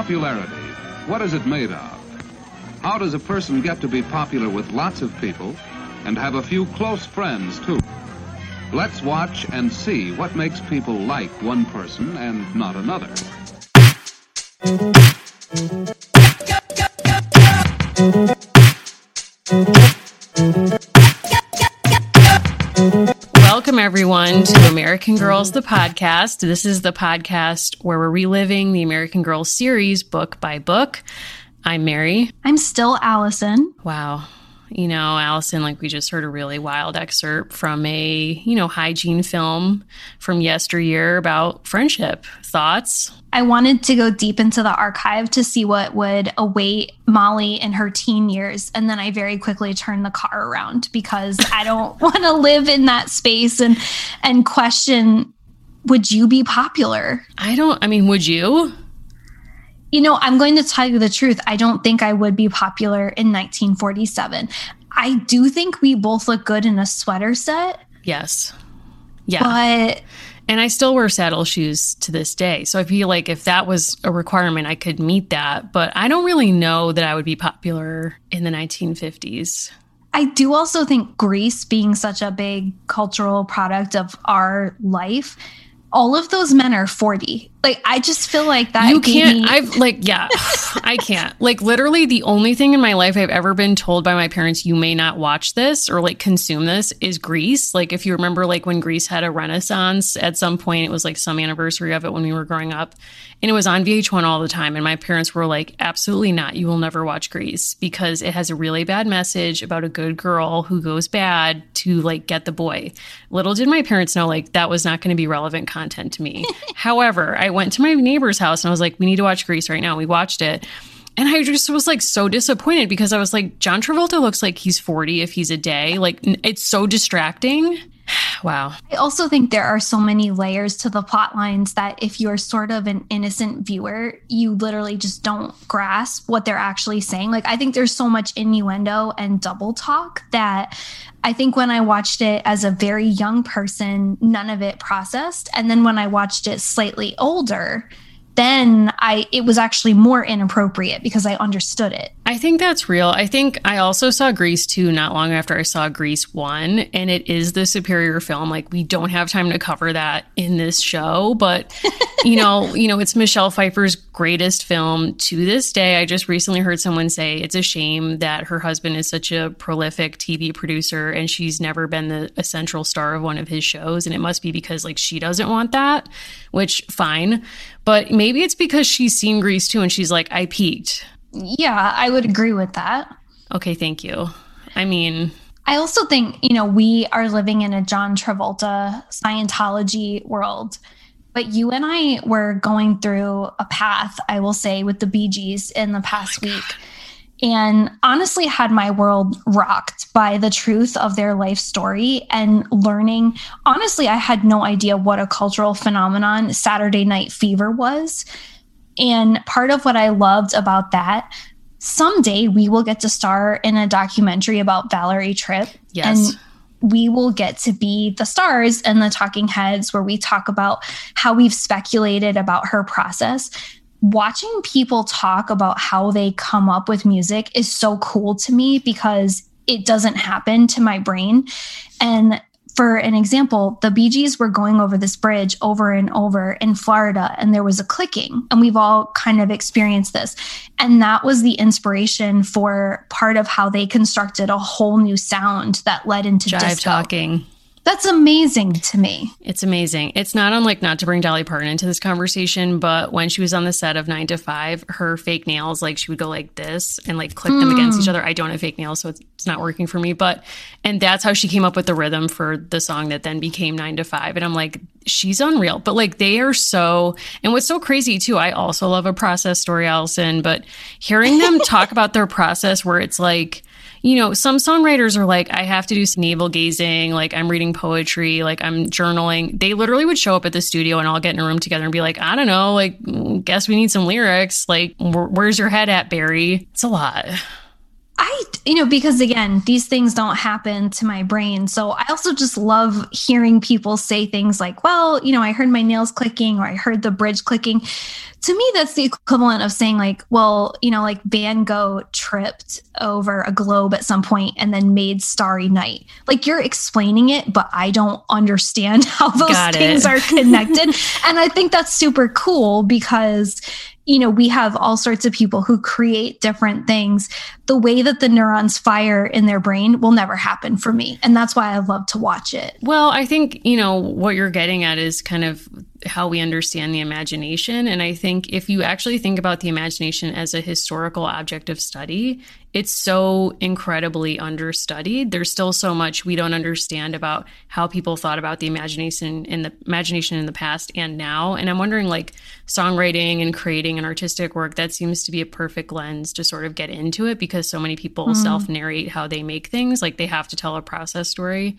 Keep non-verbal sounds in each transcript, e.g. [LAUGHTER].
Popularity. What is it made of? How does a person get to be popular with lots of people and have a few close friends, too? Let's watch and see what makes people like one person and not another. Welcome, everyone, to American Girls, the podcast. This is the podcast where we're reliving the American Girls series book by book. I'm Mary. I'm still Allison. Wow. You know, Allison, like we just heard a really wild excerpt from a, you know, hygiene film from yesteryear about friendship. Thoughts? I wanted to go deep into the archive to see what would await Molly in her teen years. And then I very quickly turned the car around because I don't [LAUGHS] want to live in that space and and question would you be popular? I don't I mean, would you? You know, I'm going to tell you the truth. I don't think I would be popular in 1947. I do think we both look good in a sweater set. Yes. Yeah. But and I still wear saddle shoes to this day. So I feel like if that was a requirement, I could meet that. But I don't really know that I would be popular in the 1950s. I do also think Grease being such a big cultural product of our life all of those men are 40 like i just feel like that you can't me- i've like yeah [LAUGHS] i can't like literally the only thing in my life i've ever been told by my parents you may not watch this or like consume this is Grease. like if you remember like when Grease had a renaissance at some point it was like some anniversary of it when we were growing up and it was on vh1 all the time and my parents were like absolutely not you will never watch Grease because it has a really bad message about a good girl who goes bad to like get the boy little did my parents know like that was not going to be relevant content content to me. [LAUGHS] However, I went to my neighbor's house and I was like, we need to watch Grease right now. We watched it. And I just was like so disappointed because I was like, John Travolta looks like he's 40 if he's a day. Like, it's so distracting. [SIGHS] Wow. I also think there are so many layers to the plot lines that if you're sort of an innocent viewer, you literally just don't grasp what they're actually saying. Like, I think there's so much innuendo and double talk that I think when I watched it as a very young person, none of it processed. And then when I watched it slightly older, then I it was actually more inappropriate because I understood it. I think that's real. I think I also saw Grease 2 not long after I saw Grease 1 and it is the superior film. Like we don't have time to cover that in this show, but [LAUGHS] you know, you know, it's Michelle Pfeiffer's greatest film to this day. I just recently heard someone say it's a shame that her husband is such a prolific TV producer and she's never been the a central star of one of his shows and it must be because like she doesn't want that, which fine, but maybe it's because she's seen Grease 2 and she's like I peaked. Yeah, I would agree with that. Okay, thank you. I mean, I also think, you know, we are living in a John Travolta Scientology world. But you and I were going through a path, I will say, with the Bee Gees in the past oh week. And honestly, had my world rocked by the truth of their life story and learning. Honestly, I had no idea what a cultural phenomenon Saturday Night Fever was and part of what I loved about that, someday we will get to star in a documentary about Valerie Tripp. Yes. And we will get to be the stars and the talking heads where we talk about how we've speculated about her process. Watching people talk about how they come up with music is so cool to me because it doesn't happen to my brain. And for an example, the Bee Gees were going over this bridge over and over in Florida, and there was a clicking, and we've all kind of experienced this. And that was the inspiration for part of how they constructed a whole new sound that led into jive disco. talking. That's amazing to me. It's amazing. It's not unlike not to bring Dolly Parton into this conversation, but when she was on the set of Nine to Five, her fake nails, like she would go like this and like click mm. them against each hmm. other. I don't have fake nails, so it's, it's not working for me. But, and that's how she came up with the rhythm for the song that then became Nine to Five. And I'm like, she's unreal. But like they are so, and what's so crazy too, I also love a process story, Allison, but hearing them [LAUGHS] talk about their process where it's like, you know, some songwriters are like, I have to do some navel gazing, like I'm reading poetry, like I'm journaling. They literally would show up at the studio and all get in a room together and be like, I don't know, like, guess we need some lyrics. Like, where's your head at, Barry? It's a lot. I you know, because again, these things don't happen to my brain. So I also just love hearing people say things like, well, you know, I heard my nails clicking or I heard the bridge clicking. To me, that's the equivalent of saying, like, well, you know, like Van Gogh tripped over a globe at some point and then made Starry Night. Like you're explaining it, but I don't understand [LAUGHS] how those Got things it. are connected. [LAUGHS] and I think that's super cool because you know, we have all sorts of people who create different things. The way that the neurons fire in their brain will never happen for me. And that's why I love to watch it. Well, I think, you know, what you're getting at is kind of how we understand the imagination. And I think if you actually think about the imagination as a historical object of study, it's so incredibly understudied. There's still so much we don't understand about how people thought about the imagination in the imagination in the past and now. And I'm wondering like songwriting and creating an artistic work, that seems to be a perfect lens to sort of get into it because so many people mm. self-narrate how they make things. Like they have to tell a process story.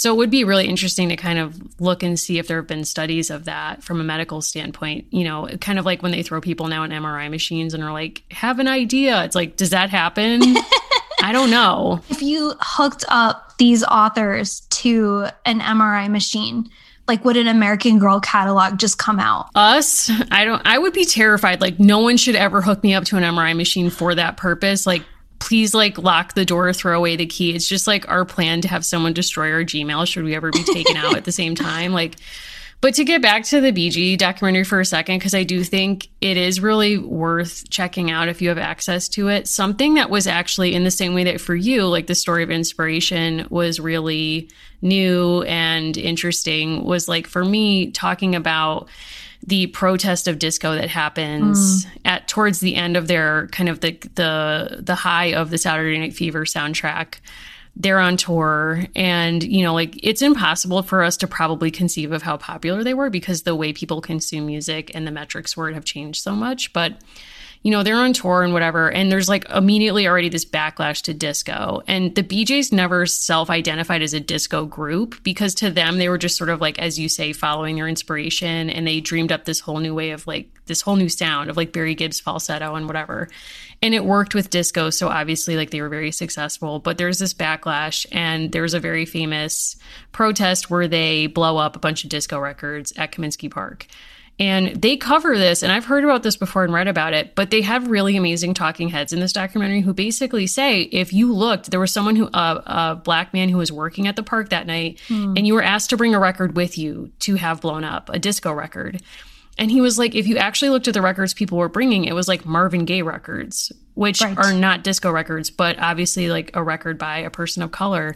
So it would be really interesting to kind of look and see if there have been studies of that from a medical standpoint. You know, kind of like when they throw people now in MRI machines and are like, have an idea. It's like, does that happen? [LAUGHS] I don't know. If you hooked up these authors to an MRI machine, like would an American Girl catalog just come out? Us? I don't I would be terrified. Like no one should ever hook me up to an MRI machine for that purpose. Like please like lock the door, throw away the key. It's just like our plan to have someone destroy our Gmail should we ever be taken out at the same time. Like but to get back to the BG documentary for a second, because I do think it is really worth checking out if you have access to it. Something that was actually in the same way that for you, like the story of inspiration was really new and interesting, was like for me talking about the protest of disco that happens mm. at towards the end of their kind of the the the high of the Saturday Night Fever soundtrack they're on tour and you know like it's impossible for us to probably conceive of how popular they were because the way people consume music and the metrics for it have changed so much but you know they're on tour and whatever and there's like immediately already this backlash to disco. And the Bee Gees never self-identified as a disco group because to them they were just sort of like as you say following their inspiration and they dreamed up this whole new way of like this whole new sound of like Barry Gibb's falsetto and whatever. And it worked with disco so obviously like they were very successful. But there's this backlash and there's a very famous protest where they blow up a bunch of disco records at Comiskey Park and they cover this and i've heard about this before and read about it but they have really amazing talking heads. In this documentary who basically say if you looked there was someone who uh, a black man who was working at the park that night mm. and you were asked to bring a record with you to have blown up a disco record. And he was like, if you actually looked at the records people were bringing, it was like Marvin Gaye records, which right. are not disco records, but obviously like a record by a person of color.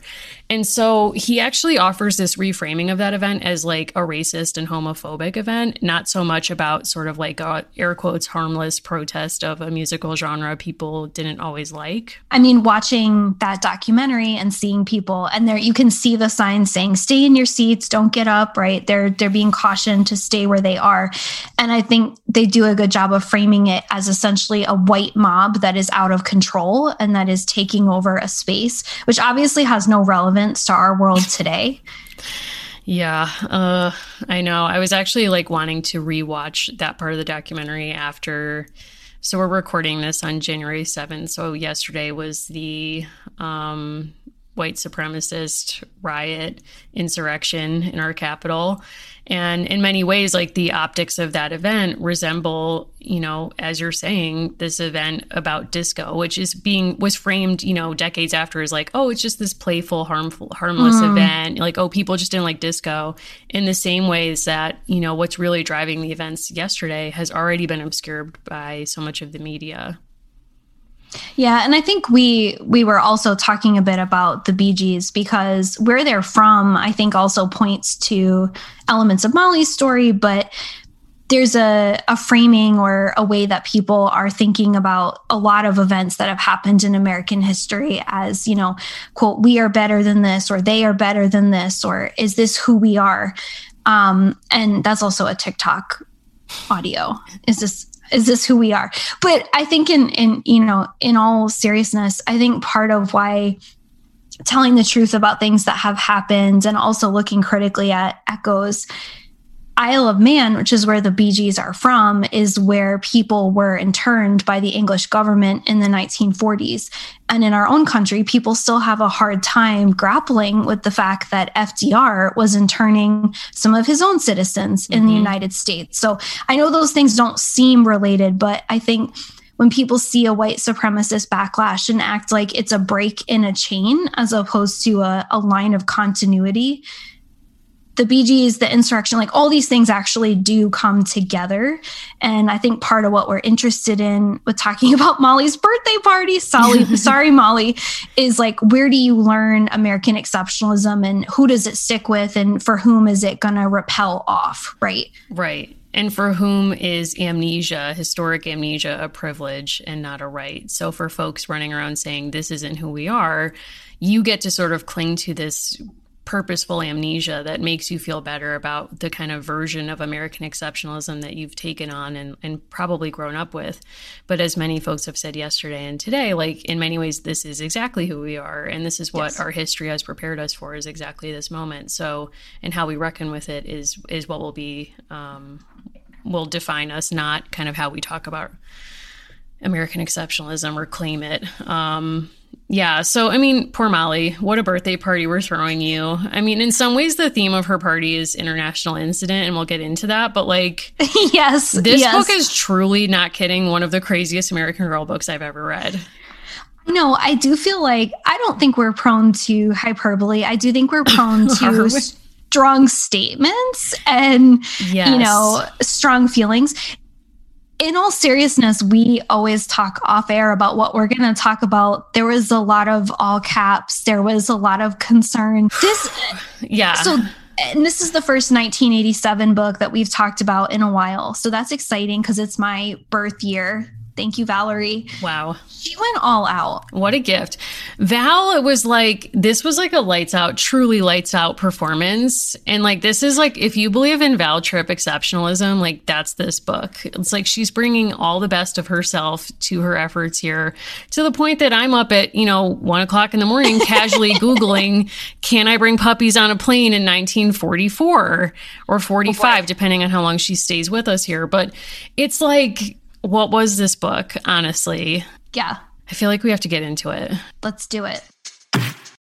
And so he actually offers this reframing of that event as like a racist and homophobic event, not so much about sort of like a air quotes harmless protest of a musical genre people didn't always like. I mean, watching that documentary and seeing people and there you can see the signs saying stay in your seats, don't get up, right? They're they're being cautioned to stay where they are. And I think they do a good job of framing it as essentially a white mob that is out of control and that is taking over a space, which obviously has no relevance to our world today. Yeah, uh, I know. I was actually like wanting to rewatch that part of the documentary after. So we're recording this on January 7th. So yesterday was the um, white supremacist riot insurrection in our capital. And in many ways, like the optics of that event resemble, you know, as you're saying, this event about disco, which is being was framed, you know, decades after as like, oh, it's just this playful, harmful, harmless mm. event. Like, oh, people just didn't like disco. In the same ways that, you know, what's really driving the events yesterday has already been obscured by so much of the media. Yeah, and I think we we were also talking a bit about the Bee Gees because where they're from, I think also points to elements of Molly's story, but there's a, a framing or a way that people are thinking about a lot of events that have happened in American history as, you know, quote, we are better than this, or they are better than this, or is this who we are? Um, and that's also a TikTok audio. Is this is this who we are? But i think in in you know in all seriousness i think part of why telling the truth about things that have happened and also looking critically at echoes Isle of Man, which is where the Bee Gees are from, is where people were interned by the English government in the 1940s. And in our own country, people still have a hard time grappling with the fact that FDR was interning some of his own citizens in mm-hmm. the United States. So I know those things don't seem related, but I think when people see a white supremacist backlash and act like it's a break in a chain as opposed to a, a line of continuity, the Gees, the insurrection, like all these things actually do come together. And I think part of what we're interested in with talking [LAUGHS] about Molly's birthday party, sorry, [LAUGHS] sorry, Molly, is like where do you learn American exceptionalism and who does it stick with and for whom is it going to repel off, right? Right. And for whom is amnesia, historic amnesia, a privilege and not a right? So for folks running around saying this isn't who we are, you get to sort of cling to this purposeful amnesia that makes you feel better about the kind of version of American exceptionalism that you've taken on and, and probably grown up with. But as many folks have said yesterday and today, like in many ways, this is exactly who we are. And this is what yes. our history has prepared us for is exactly this moment. So, and how we reckon with it is, is what will be, um, will define us, not kind of how we talk about American exceptionalism or claim it. Um, yeah. So, I mean, poor Molly, what a birthday party we're throwing you. I mean, in some ways, the theme of her party is international incident, and we'll get into that. But, like, [LAUGHS] yes, this yes. book is truly not kidding, one of the craziest American Girl books I've ever read. No, I do feel like I don't think we're prone to hyperbole. I do think we're prone [LAUGHS] to strong statements and, yes. you know, strong feelings in all seriousness, we always talk off air about what we're going to talk about. There was a lot of all caps. There was a lot of concern. This, [SIGHS] yeah. So, and this is the first 1987 book that we've talked about in a while. So that's exciting because it's my birth year. Thank you, Valerie. Wow. She went all out. What a gift. Val, it was like, this was like a lights out, truly lights out performance. And like, this is like, if you believe in Val Tripp exceptionalism, like, that's this book. It's like she's bringing all the best of herself to her efforts here to the point that I'm up at, you know, one o'clock in the morning, [LAUGHS] casually Googling, can I bring puppies on a plane in 1944 or 45, oh depending on how long she stays with us here. But it's like, what was this book, honestly? Yeah. I feel like we have to get into it. Let's do it.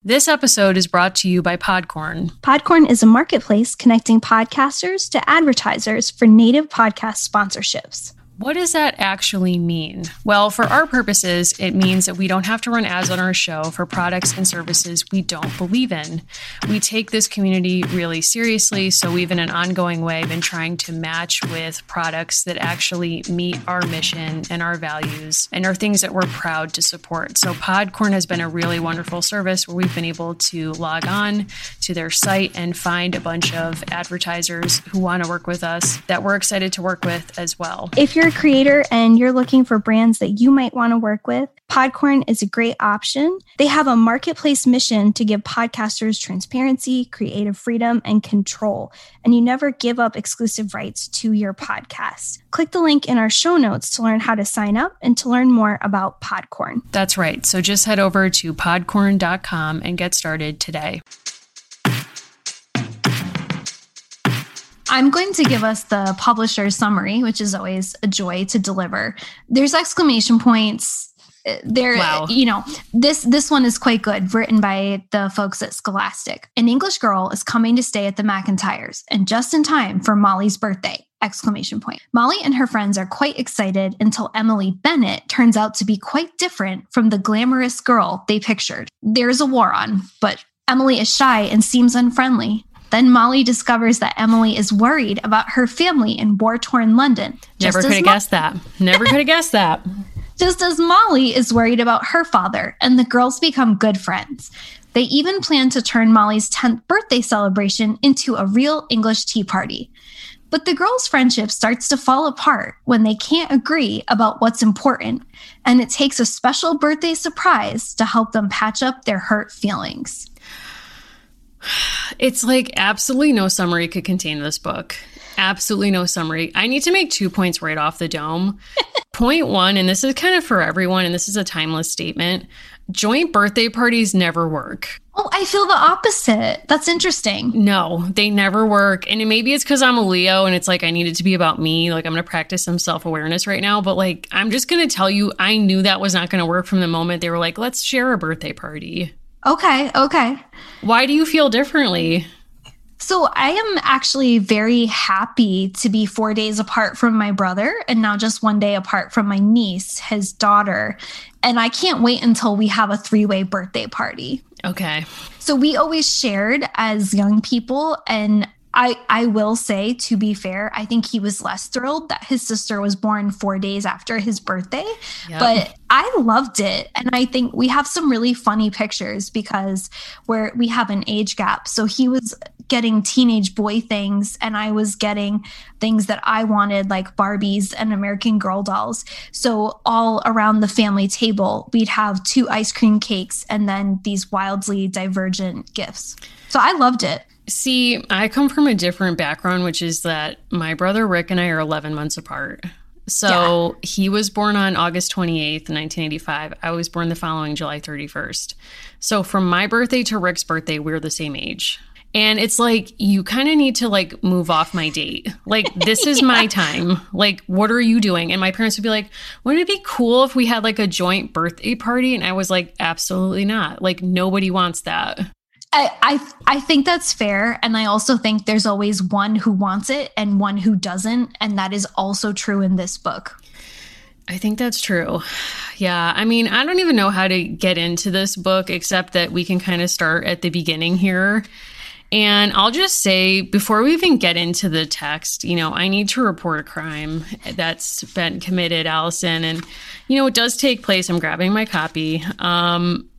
This episode is brought to you by Podcorn. Podcorn is a marketplace connecting podcasters to advertisers for native podcast sponsorships. What does that actually mean? Well, for our purposes, it means that we don't have to run ads on our show for products and services we don't believe in. We take this community really seriously, so we've in an ongoing way been trying to match with products that actually meet our mission and our values and are things that we're proud to support. So Podcorn has been a really wonderful service where we've been able to log on to their site and find a bunch of advertisers who want to work with us that we're excited to work with as well. If you're you're a creator and you're looking for brands that you might want to work with, Podcorn is a great option. They have a marketplace mission to give podcasters transparency, creative freedom, and control. And you never give up exclusive rights to your podcast. Click the link in our show notes to learn how to sign up and to learn more about Podcorn. That's right. So just head over to podcorn.com and get started today. I'm going to give us the publisher's summary, which is always a joy to deliver. There's exclamation points. There, wow. you know, this this one is quite good, written by the folks at Scholastic. An English girl is coming to stay at the McIntires, and just in time for Molly's birthday! Exclamation point. Molly and her friends are quite excited until Emily Bennett turns out to be quite different from the glamorous girl they pictured. There's a war on, but Emily is shy and seems unfriendly. Then Molly discovers that Emily is worried about her family in war torn London. Never could have Mo- guessed that. Never could have guessed that. [LAUGHS] Just as Molly is worried about her father, and the girls become good friends. They even plan to turn Molly's 10th birthday celebration into a real English tea party. But the girls' friendship starts to fall apart when they can't agree about what's important, and it takes a special birthday surprise to help them patch up their hurt feelings. It's like absolutely no summary could contain this book. Absolutely no summary. I need to make two points right off the dome. [LAUGHS] Point one, and this is kind of for everyone, and this is a timeless statement. joint birthday parties never work. Oh, I feel the opposite. That's interesting. No, they never work. And maybe it's because I'm a Leo and it's like I need it to be about me. Like I'm going to practice some self awareness right now. But like, I'm just going to tell you, I knew that was not going to work from the moment they were like, let's share a birthday party. Okay. Okay. Why do you feel differently? So I am actually very happy to be four days apart from my brother and now just one day apart from my niece, his daughter. And I can't wait until we have a three way birthday party. Okay. So we always shared as young people and I, I will say, to be fair, I think he was less thrilled that his sister was born four days after his birthday. Yep. But I loved it. And I think we have some really funny pictures because where we have an age gap. So he was getting teenage boy things, and I was getting things that I wanted, like Barbies and American Girl dolls. So all around the family table, we'd have two ice cream cakes and then these wildly divergent gifts. So I loved it. See, I come from a different background, which is that my brother Rick and I are 11 months apart. So yeah. he was born on August 28th, 1985. I was born the following July 31st. So from my birthday to Rick's birthday, we're the same age. And it's like you kind of need to like move off my date. Like this is [LAUGHS] yeah. my time. Like what are you doing? And my parents would be like, "Wouldn't it be cool if we had like a joint birthday party?" And I was like, "Absolutely not. Like nobody wants that." I, I I think that's fair, and I also think there's always one who wants it and one who doesn't, and that is also true in this book. I think that's true. Yeah, I mean, I don't even know how to get into this book except that we can kind of start at the beginning here. And I'll just say before we even get into the text, you know, I need to report a crime that's been committed, Allison. And, you know, it does take place. I'm grabbing my copy. Um,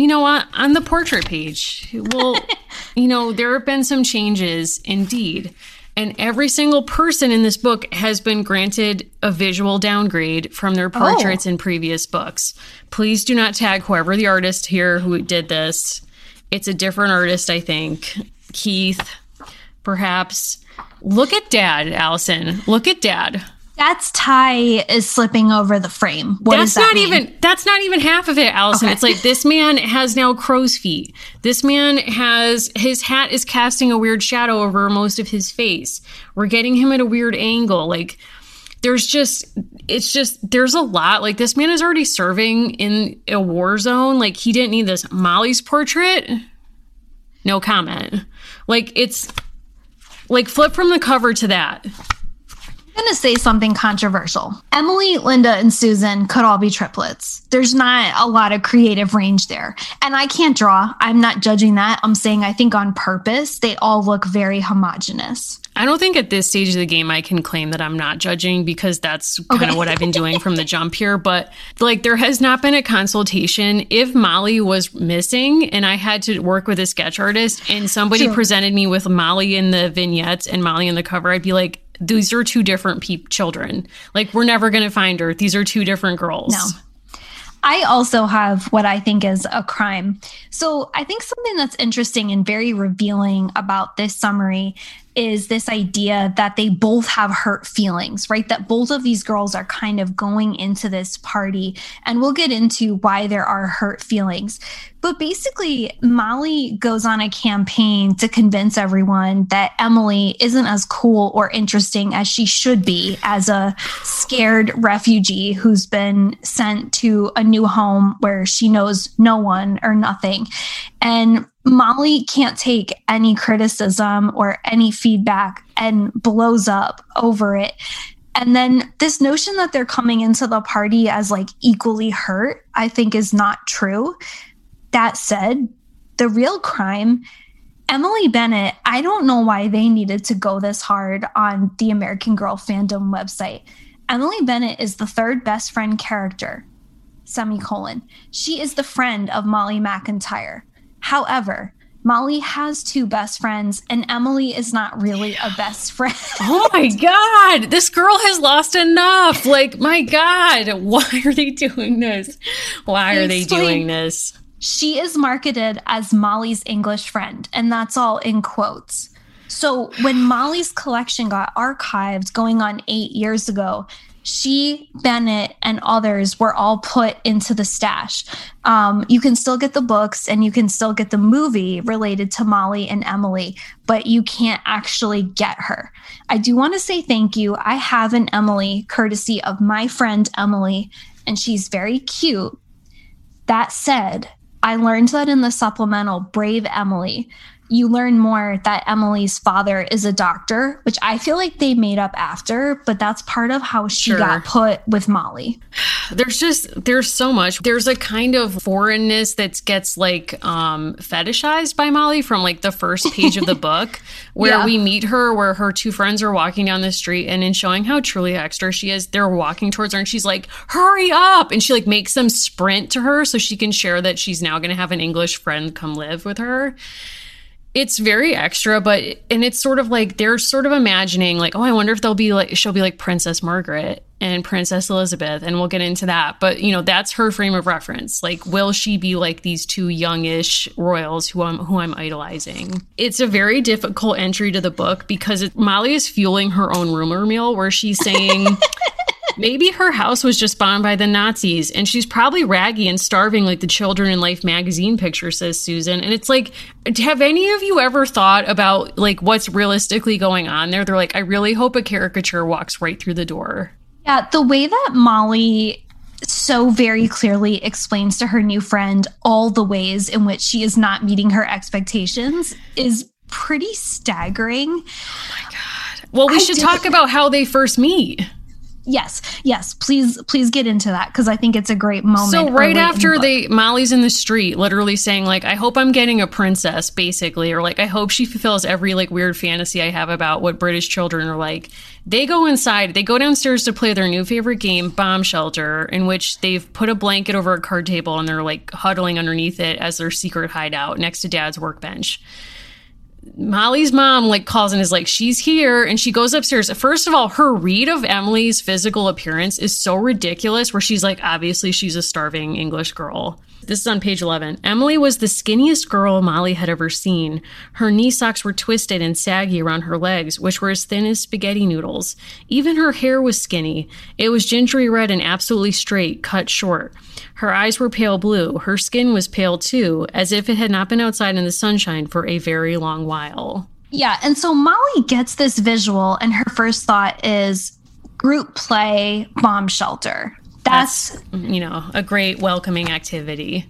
you know what? On the portrait page, well, [LAUGHS] you know, there have been some changes indeed. And every single person in this book has been granted a visual downgrade from their oh. portraits oh. in previous books. Please do not tag whoever the artist here who did this. It's a different artist, I think. Keith, perhaps. Look at dad, Allison. Look at dad. That's tie is slipping over the frame. What that's that not mean? even that's not even half of it, Allison. Okay. It's like this man has now crow's feet. This man has his hat is casting a weird shadow over most of his face. We're getting him at a weird angle. Like there's just it's just there's a lot. Like this man is already serving in a war zone. Like he didn't need this. Molly's portrait, no comment. Like it's like flip from the cover to that. I'm going to say something controversial. Emily, Linda, and Susan could all be triplets. There's not a lot of creative range there. And I can't draw. I'm not judging that. I'm saying I think on purpose, they all look very homogenous. I don't think at this stage of the game I can claim that I'm not judging because that's kind okay. of what I've been doing [LAUGHS] from the jump here. But like, there has not been a consultation. If Molly was missing and I had to work with a sketch artist and somebody sure. presented me with Molly in the vignettes and Molly in the cover, I'd be like, these are two different pe- children. Like we're never going to find her. These are two different girls. No. I also have what I think is a crime. So I think something that's interesting and very revealing about this summary is this idea that they both have hurt feelings, right? That both of these girls are kind of going into this party. And we'll get into why there are hurt feelings. But basically, Molly goes on a campaign to convince everyone that Emily isn't as cool or interesting as she should be as a scared refugee who's been sent to a new home where she knows no one or nothing. And Molly can't take any criticism or any feedback and blows up over it. And then this notion that they're coming into the party as like equally hurt, I think is not true. That said, the real crime, Emily Bennett, I don't know why they needed to go this hard on the American Girl fandom website. Emily Bennett is the third best friend character, semicolon. She is the friend of Molly McIntire. However, Molly has two best friends, and Emily is not really a best friend. oh my God. This girl has lost enough. Like, my God, why are they doing this? Why are they doing this? She is marketed as Molly's English friend, and that's all in quotes. So when Molly's collection got archived going on eight years ago, she, Bennett, and others were all put into the stash. Um, you can still get the books and you can still get the movie related to Molly and Emily, but you can't actually get her. I do want to say thank you. I have an Emily courtesy of my friend Emily, and she's very cute. That said, I learned that in the supplemental Brave Emily, you learn more that Emily's father is a doctor, which I feel like they made up after, but that's part of how she sure. got put with Molly. There's just there's so much. There's a kind of foreignness that gets like um fetishized by Molly from like the first page of the [LAUGHS] book where yeah. we meet her where her two friends are walking down the street and in showing how truly extra she is, they're walking towards her and she's like, "Hurry up." And she like makes them sprint to her so she can share that she's now going to have an English friend come live with her it's very extra, but and it's sort of like they're sort of imagining like, oh, I wonder if they'll be like she'll be like Princess Margaret and Princess Elizabeth, and we'll get into that. But you know, that's her frame of reference. Like, will she be like these two youngish royals who I'm who I'm idolizing? It's a very difficult entry to the book because it, Molly is fueling her own rumor mill where she's saying. [LAUGHS] Maybe her house was just bombed by the Nazis and she's probably raggy and starving like the Children in Life magazine picture says Susan. And it's like, have any of you ever thought about like what's realistically going on there? They're like, I really hope a caricature walks right through the door. Yeah, the way that Molly so very clearly explains to her new friend all the ways in which she is not meeting her expectations is pretty staggering. Oh my God. Well, we I should talk about how they first meet yes yes please please get into that because i think it's a great moment so right after the they molly's in the street literally saying like i hope i'm getting a princess basically or like i hope she fulfills every like weird fantasy i have about what british children are like. They go inside they go downstairs to play their new favorite game bomb shelter in which they've put a blanket over a card table and they're like huddling underneath it as their secret hideout next to dad's workbench Molly's mom like calls and is like, she's here. And she goes upstairs. First of all, her read of Emily's physical appearance is so ridiculous, where she's like, obviously, she's a starving English girl. This is on page 11. Emily was the skinniest girl Molly had ever seen. Her knee socks were twisted and saggy around her legs, which were as thin as spaghetti noodles. Even her hair was skinny. It was gingery red and absolutely straight, cut short. Her eyes were pale blue. Her skin was pale too, as if it had not been outside in the sunshine for a very long while. Yeah. And so Molly gets this visual, and her first thought is group play bomb shelter. That's, That's you know, a great welcoming activity.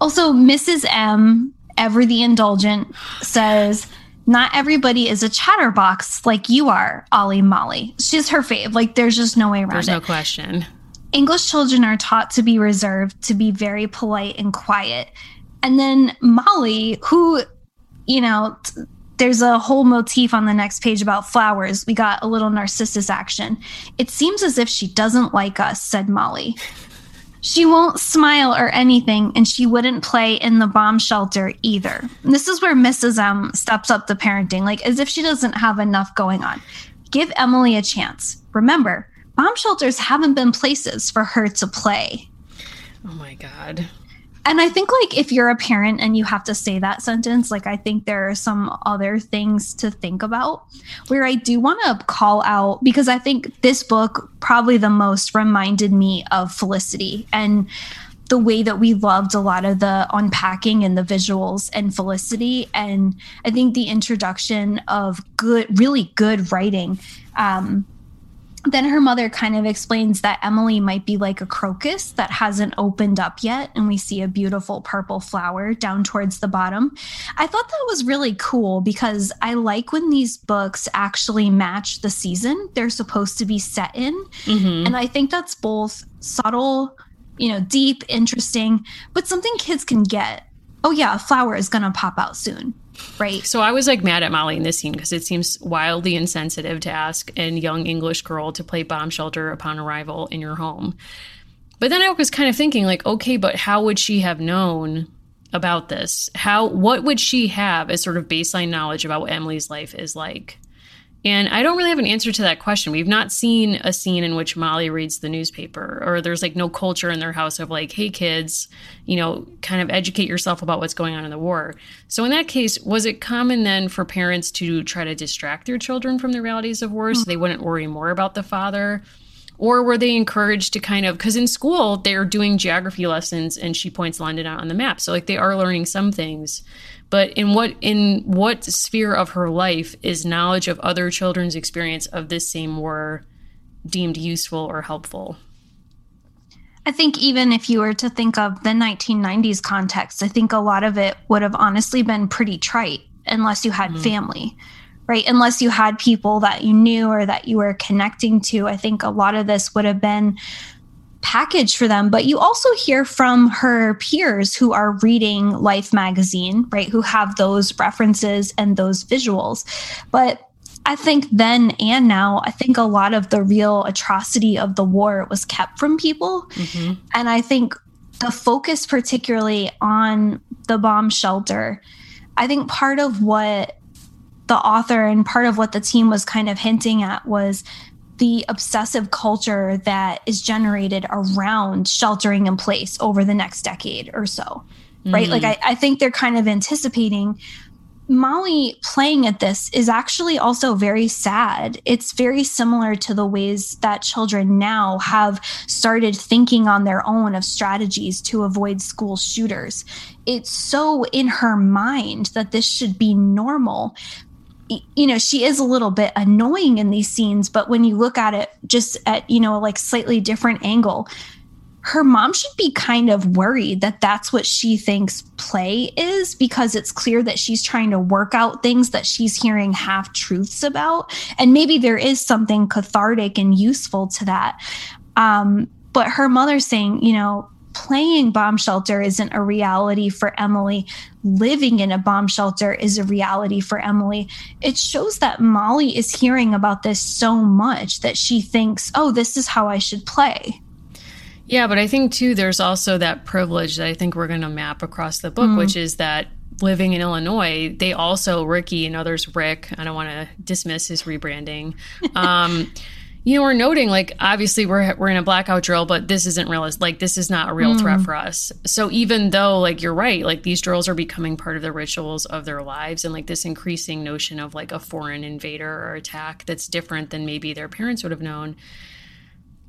Also, Mrs. M, ever the indulgent, says, not everybody is a chatterbox like you are, Ollie Molly. She's her fave. Like, there's just no way around there's it. There's no question. English children are taught to be reserved, to be very polite and quiet. And then Molly, who, you know, t- there's a whole motif on the next page about flowers. We got a little narcissus action. It seems as if she doesn't like us, said Molly. She won't smile or anything, and she wouldn't play in the bomb shelter either. And this is where Mrs. M steps up the parenting, like as if she doesn't have enough going on. Give Emily a chance. Remember, bomb shelters haven't been places for her to play. Oh my God. And I think, like, if you're a parent and you have to say that sentence, like, I think there are some other things to think about where I do want to call out because I think this book probably the most reminded me of Felicity and the way that we loved a lot of the unpacking and the visuals and Felicity. And I think the introduction of good, really good writing. Um, then her mother kind of explains that Emily might be like a crocus that hasn't opened up yet. And we see a beautiful purple flower down towards the bottom. I thought that was really cool because I like when these books actually match the season they're supposed to be set in. Mm-hmm. And I think that's both subtle, you know, deep, interesting, but something kids can get. Oh, yeah, a flower is going to pop out soon right? So I was like mad at Molly in this scene because it seems wildly insensitive to ask a young English girl to play bomb shelter upon arrival in your home. But then I was kind of thinking, like, okay, but how would she have known about this? How, what would she have as sort of baseline knowledge about what Emily's life is like? And I don't really have an answer to that question. We've not seen a scene in which Molly reads the newspaper, or there's like no culture in their house of like, hey, kids, you know, kind of educate yourself about what's going on in the war. So, in that case, was it common then for parents to try to distract their children from the realities of war so they wouldn't worry more about the father? Or were they encouraged to kind of, because in school they're doing geography lessons and she points London out on the map. So like they are learning some things. But in what in what sphere of her life is knowledge of other children's experience of this same war deemed useful or helpful? I think even if you were to think of the 1990s context, I think a lot of it would have honestly been pretty trite unless you had mm-hmm. family, right? Unless you had people that you knew or that you were connecting to. I think a lot of this would have been packaged for them. But you also hear from her peers who are reading Life magazine, right? Who have those references and those visuals. But I think then and now, I think a lot of the real atrocity of the war was kept from people. Mm-hmm. And I think the focus, particularly on the bomb shelter, I think part of what the author and part of what the team was kind of hinting at was the obsessive culture that is generated around sheltering in place over the next decade or so. Right. Like, mm-hmm. I, I think they're kind of anticipating Molly playing at this is actually also very sad. It's very similar to the ways that children now have started thinking on their own of strategies to avoid school shooters. It's so in her mind that this should be normal. You know, she is a little bit annoying in these scenes, but when you look at it just at, you know, like slightly different angle, her mom should be kind of worried that that's what she thinks play is because it's clear that she's trying to work out things that she's hearing half truths about. And maybe there is something cathartic and useful to that. Um, but her mother's saying, you know, playing bomb shelter isn't a reality for Emily. Living in a bomb shelter is a reality for Emily. It shows that Molly is hearing about this so much that she thinks, oh, this is how I should play. Yeah, but I think too, there's also that privilege that I think we're going to map across the book, mm. which is that living in Illinois, they also, Ricky and others, Rick, I don't want to dismiss his rebranding. Um, [LAUGHS] you know, we're noting like obviously we're we're in a blackout drill, but this isn't real. Like this is not a real mm. threat for us. So even though like you're right, like these drills are becoming part of the rituals of their lives, and like this increasing notion of like a foreign invader or attack that's different than maybe their parents would have known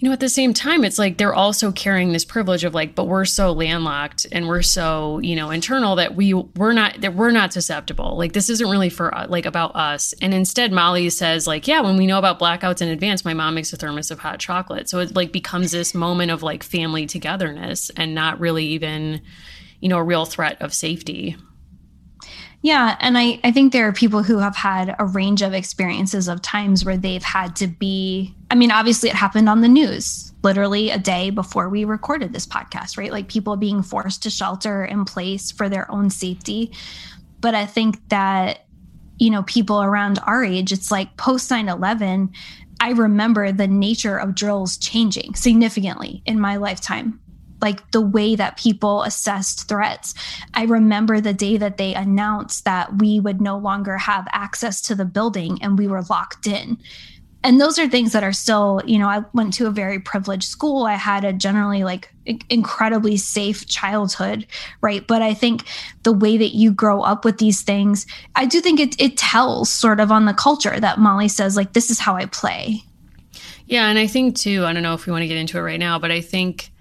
you know, at the same time, it's like they're also carrying this privilege of like, but we're so landlocked and we're so, you know, internal that we we're not that we're not susceptible. Like this isn't really for uh, like about us. And instead, Molly says like, yeah, when we know about blackouts in advance, my mom makes a thermos of hot chocolate. So it like becomes this moment of like family togetherness and not really even, you know, a real threat of safety. Yeah. And I, I think there are people who have had a range of experiences of times where they've had to be, I mean, obviously it happened on the news literally a day before we recorded this podcast, right? Like people being forced to shelter in place for their own safety. But I think that, you know, people around our age, it's like post 9 11, I remember the nature of drills changing significantly in my lifetime like the way that people assessed threats. I remember the day that they announced that we would no longer have access to the building and we were locked in. And those are things that are still, you know, I went to a very privileged school. I had a generally like incredibly safe childhood, right? But I think the way that you grow up with these things, I do think it it tells sort of on the culture that Molly says like this is how I play. Yeah, and I think too, I don't know if we want to get into it right now, but I think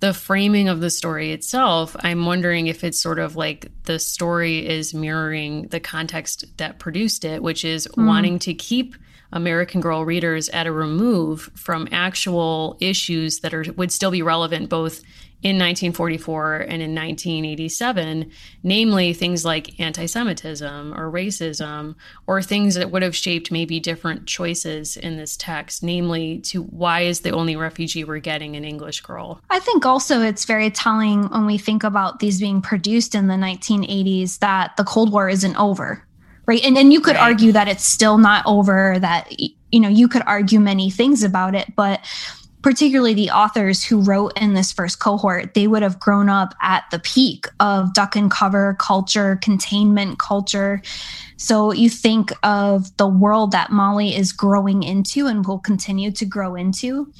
the framing of the story itself, I'm wondering if it's sort of like the story is mirroring the context that produced it, which is mm. wanting to keep American Girl readers at a remove from actual issues that are would still be relevant both in 1944 and in 1987, namely things like anti Semitism or racism, or things that would have shaped maybe different choices in this text, namely to why is the only refugee we're getting an English girl? I think also it's very telling when we think about these being produced in the 1980s that the Cold War isn't over. Right. And and you could right. argue that it's still not over, that you know, you could argue many things about it, but particularly the authors who wrote in this first cohort, they would have grown up at the peak of duck and cover culture, containment culture. So you think of the world that Molly is growing into and will continue to grow into.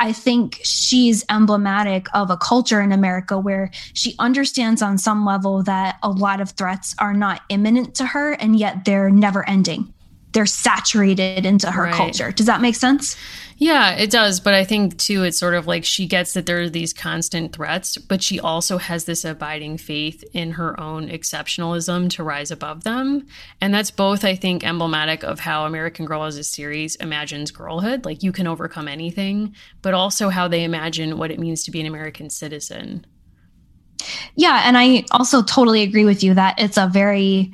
I think she's emblematic of a culture in America where she understands on some level that a lot of threats are not imminent to her and yet they're never ending they're saturated into her right. culture. Does that make sense? Yeah, it does. But I think too, it's sort of like she gets that there are these constant threats, but she also has this abiding faith in her own exceptionalism to rise above them. And that's both, I think, emblematic of how American Girl as a series imagines girlhood, like you can overcome anything, but also how they imagine what it means to be an American citizen. Yeah. And I also totally agree with you that it's a very,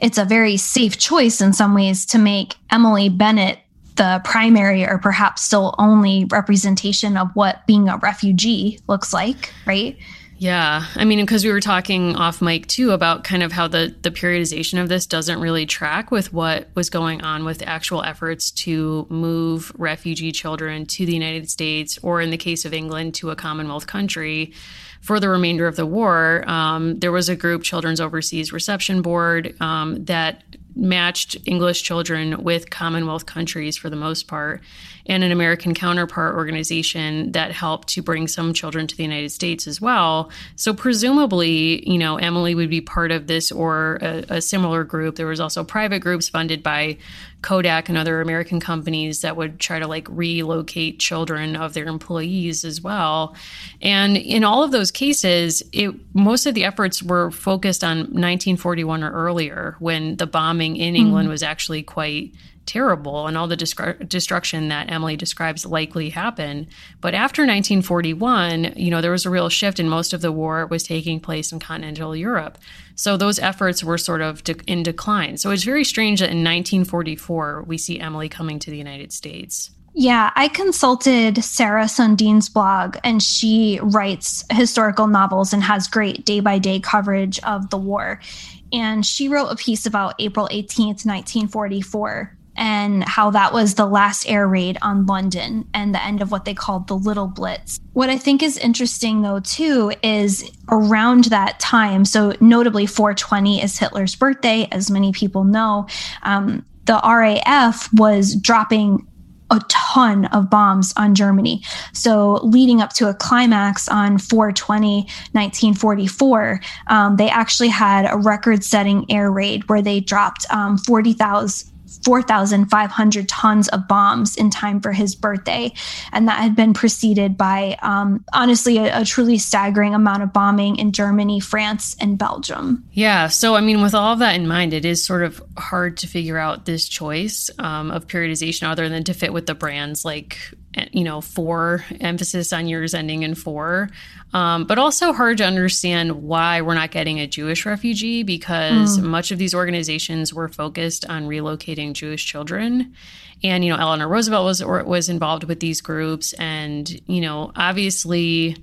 it's a very safe choice in some ways to make Emily Bennett the primary or perhaps still only representation of what being a refugee looks like, right? Yeah. I mean, because we were talking off mic too about kind of how the, the periodization of this doesn't really track with what was going on with actual efforts to move refugee children to the United States, or in the case of England, to a Commonwealth country for the remainder of the war. Um, there was a group, Children's Overseas Reception Board, um, that matched English children with Commonwealth countries for the most part, and an American counterpart organization that helped to bring some children to the United States as well. So presumably, you know, Emily would be part of this or a, a similar group. There was also private groups funded by Kodak and other American companies that would try to like relocate children of their employees as well. And in all of those cases, it most of the efforts were focused on 1941 or earlier when the bombing in England mm. was actually quite terrible and all the destru- destruction that Emily describes likely happened. But after 1941, you know, there was a real shift and most of the war was taking place in continental Europe. So those efforts were sort of de- in decline. So it's very strange that in 1944 we see Emily coming to the United States. Yeah, I consulted Sarah Sundin's blog, and she writes historical novels and has great day by day coverage of the war. And she wrote a piece about April 18th, 1944, and how that was the last air raid on London and the end of what they called the Little Blitz. What I think is interesting, though, too, is around that time, so notably 420 is Hitler's birthday, as many people know, um, the RAF was dropping a ton of bombs on Germany. So, leading up to a climax on 420, 1944, um, they actually had a record setting air raid where they dropped um, 40,000 4,500 tons of bombs in time for his birthday. And that had been preceded by, um, honestly, a, a, truly staggering amount of bombing in Germany, France, and Belgium. Yeah. So, I mean, with all of that in mind, it is sort of hard to figure out this choice um, of periodization other than to fit with the brands like you know, four emphasis on years ending in four, um, but also hard to understand why we're not getting a Jewish refugee because mm. much of these organizations were focused on relocating Jewish children. And, you know, Eleanor Roosevelt was, or, was involved with these groups. And, you know, obviously,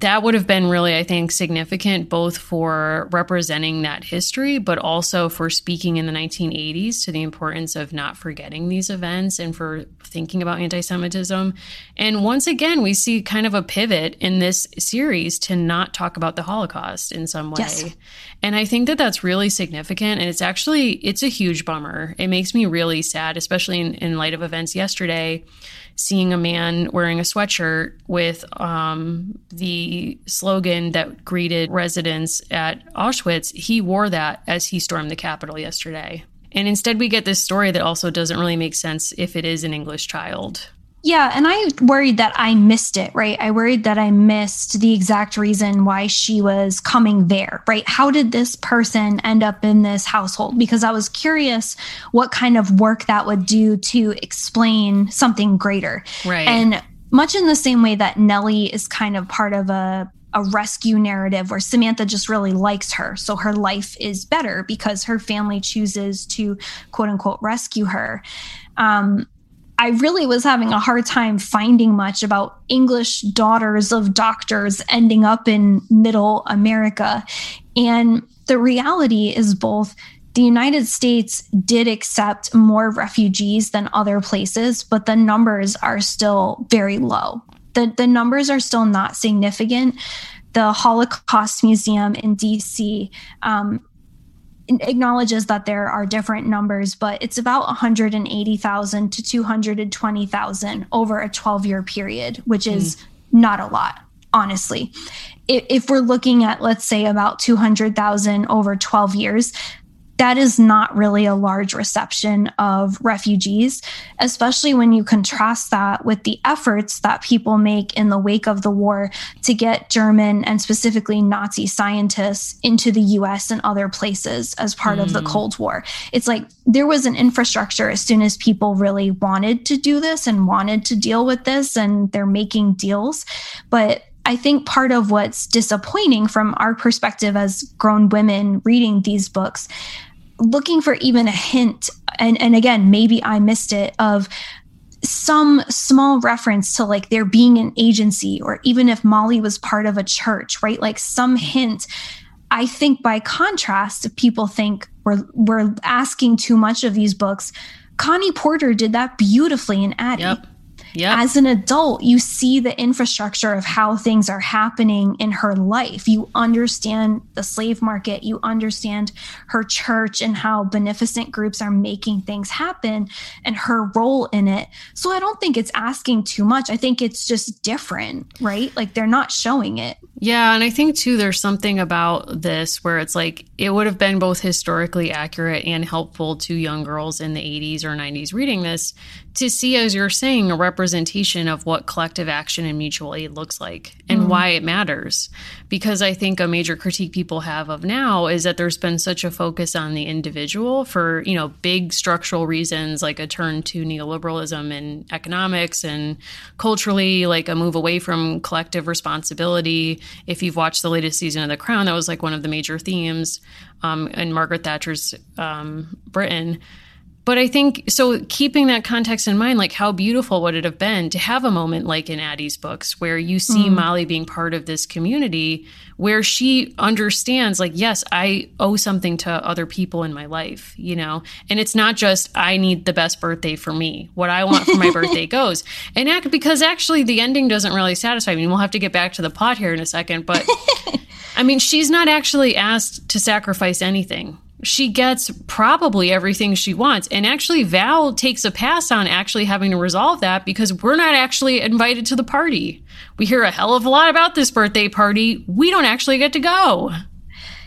that would have been really, I think, significant both for representing that history, but also for speaking in the 1980s to the importance of not forgetting these events and for thinking about anti Semitism. And once again, we see kind of a pivot in this series to not talk about the Holocaust in some way. Yes. And I think that that's really significant. And it's actually, it's a huge bummer. It makes me really sad, especially in, in light of events yesterday seeing a man wearing a sweatshirt with um, the slogan that greeted residents at Auschwitz, he wore that as he stormed the Capitol yesterday. And instead, we get this story that also doesn't really make sense if it is an English child. Yeah, and I worried that I missed it, right? I worried that I missed the exact reason why she was coming there, right? How did this person end up in this household? Because I was curious what kind of work that would do to explain something greater. Right. And much in the same way that Nellie is kind of part of a a rescue narrative where Samantha just really likes her. So her life is better because her family chooses to quote unquote rescue her. Um, I really was having a hard time finding much about English daughters of doctors ending up in middle America. And the reality is both the United States did accept more refugees than other places, but the numbers are still very low. The, the numbers are still not significant. The Holocaust Museum in DC um, acknowledges that there are different numbers, but it's about 180,000 to 220,000 over a 12 year period, which is mm. not a lot, honestly. If, if we're looking at, let's say, about 200,000 over 12 years, that is not really a large reception of refugees, especially when you contrast that with the efforts that people make in the wake of the war to get German and specifically Nazi scientists into the US and other places as part mm. of the mm. Cold War. It's like there was an infrastructure as soon as people really wanted to do this and wanted to deal with this, and they're making deals. But I think part of what's disappointing from our perspective as grown women reading these books looking for even a hint and and again maybe i missed it of some small reference to like there being an agency or even if molly was part of a church right? Like some hint. I think by contrast people think we're we're asking too much of these books. Connie porter did that beautifully in addie. Yep. Yep. As an adult, you see the infrastructure of how things are happening in her life. You understand the slave market, you understand her church and how beneficent groups are making things happen and her role in it. So I don't think it's asking too much. I think it's just different, right? Like they're not showing it. Yeah. And I think too, there's something about this where it's like it would have been both historically accurate and helpful to young girls in the 80s or 90s reading this to see, as you're saying, a representation of what collective action and mutual aid looks like and mm. why it matters. Because I think a major critique people have of now is that there's been such a focus on the individual for, you know, big structural reasons like a turn to neoliberalism and economics and culturally, like a move away from collective responsibility. If you've watched the latest season of The Crown, that was like one of the major themes um, in Margaret Thatcher's um, Britain but I think so keeping that context in mind, like how beautiful would it have been to have a moment like in Addie's books where you see mm. Molly being part of this community where she understands like, yes, I owe something to other people in my life, you know? And it's not just I need the best birthday for me. What I want for my birthday [LAUGHS] goes. And act because actually the ending doesn't really satisfy me. We'll have to get back to the plot here in a second, but [LAUGHS] I mean, she's not actually asked to sacrifice anything she gets probably everything she wants. And actually, Val takes a pass on actually having to resolve that because we're not actually invited to the party. We hear a hell of a lot about this birthday party. We don't actually get to go.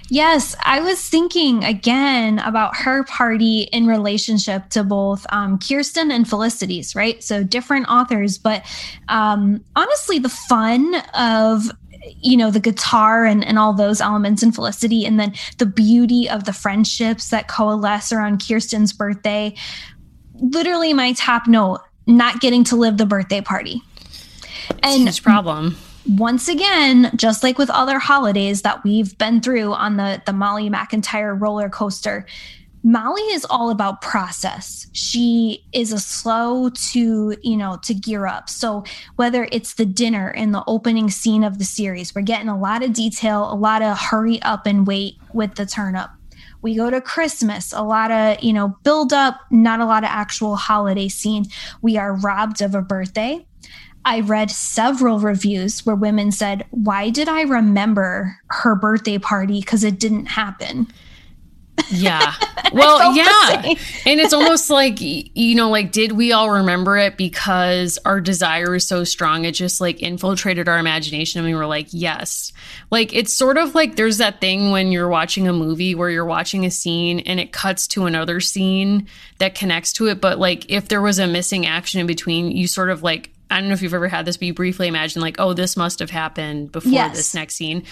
Yes, I was thinking again about her party in relationship to both um, Kirsten and Felicity's, right? So different authors, but um, honestly, the fun of you know the guitar and, and all those elements in felicity and then the beauty of the friendships that coalesce around kirsten's birthday. Literally my top note not getting to live the birthday party. And huge problem. once again just like with other holidays that we've been through on the the molly mcintire roller coaster Molly is all about process. She is a slow to, you know, to gear up. So whether it's the dinner in the opening scene of the series, we're getting a lot of detail, a lot of hurry up and wait with the turn up. We go to Christmas, a lot of, you know, build up, not a lot of actual holiday scene. We are robbed of a birthday. I read several reviews where women said, Why did I remember her birthday party? Because it didn't happen. Yeah. [LAUGHS] Well, yeah. And it's almost like, you know, like, did we all remember it because our desire is so strong? It just like infiltrated our imagination and we were like, yes. Like, it's sort of like there's that thing when you're watching a movie where you're watching a scene and it cuts to another scene that connects to it. But like, if there was a missing action in between, you sort of like, I don't know if you've ever had this, but you briefly imagine, like, oh, this must have happened before yes. this next scene.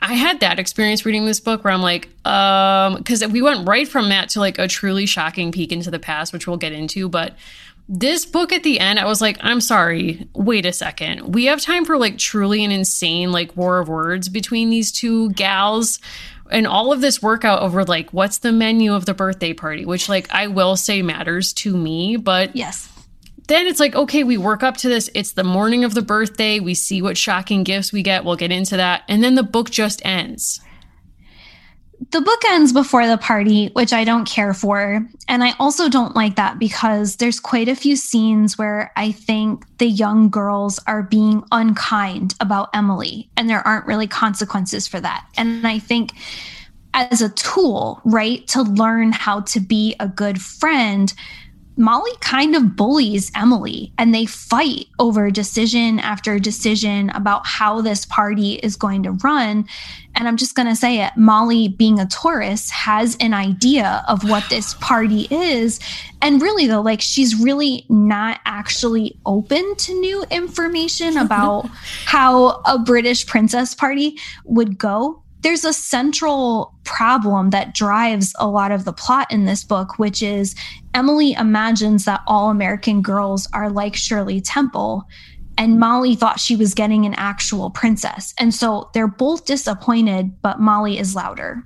I had that experience reading this book where I'm like, um, because we went right from that to like a truly shocking peek into the past, which we'll get into. But this book at the end, I was like, I'm sorry, wait a second. We have time for like truly an insane like war of words between these two gals. And all of this workout over like what's the menu of the birthday party, which like I will say matters to me, but yes, then it's like, okay, we work up to this. It's the morning of the birthday. We see what shocking gifts we get. We'll get into that. And then the book just ends. The book ends before the party, which I don't care for. And I also don't like that because there's quite a few scenes where I think the young girls are being unkind about Emily, and there aren't really consequences for that. And I think as a tool, right, to learn how to be a good friend, Molly kind of bullies Emily and they fight over decision after decision about how this party is going to run. And I'm just going to say it Molly, being a Taurus, has an idea of what [SIGHS] this party is. And really, though, like she's really not actually open to new information [LAUGHS] about how a British princess party would go there's a central problem that drives a lot of the plot in this book, which is Emily imagines that all American girls are like Shirley Temple. And Molly thought she was getting an actual princess. And so they're both disappointed, but Molly is louder.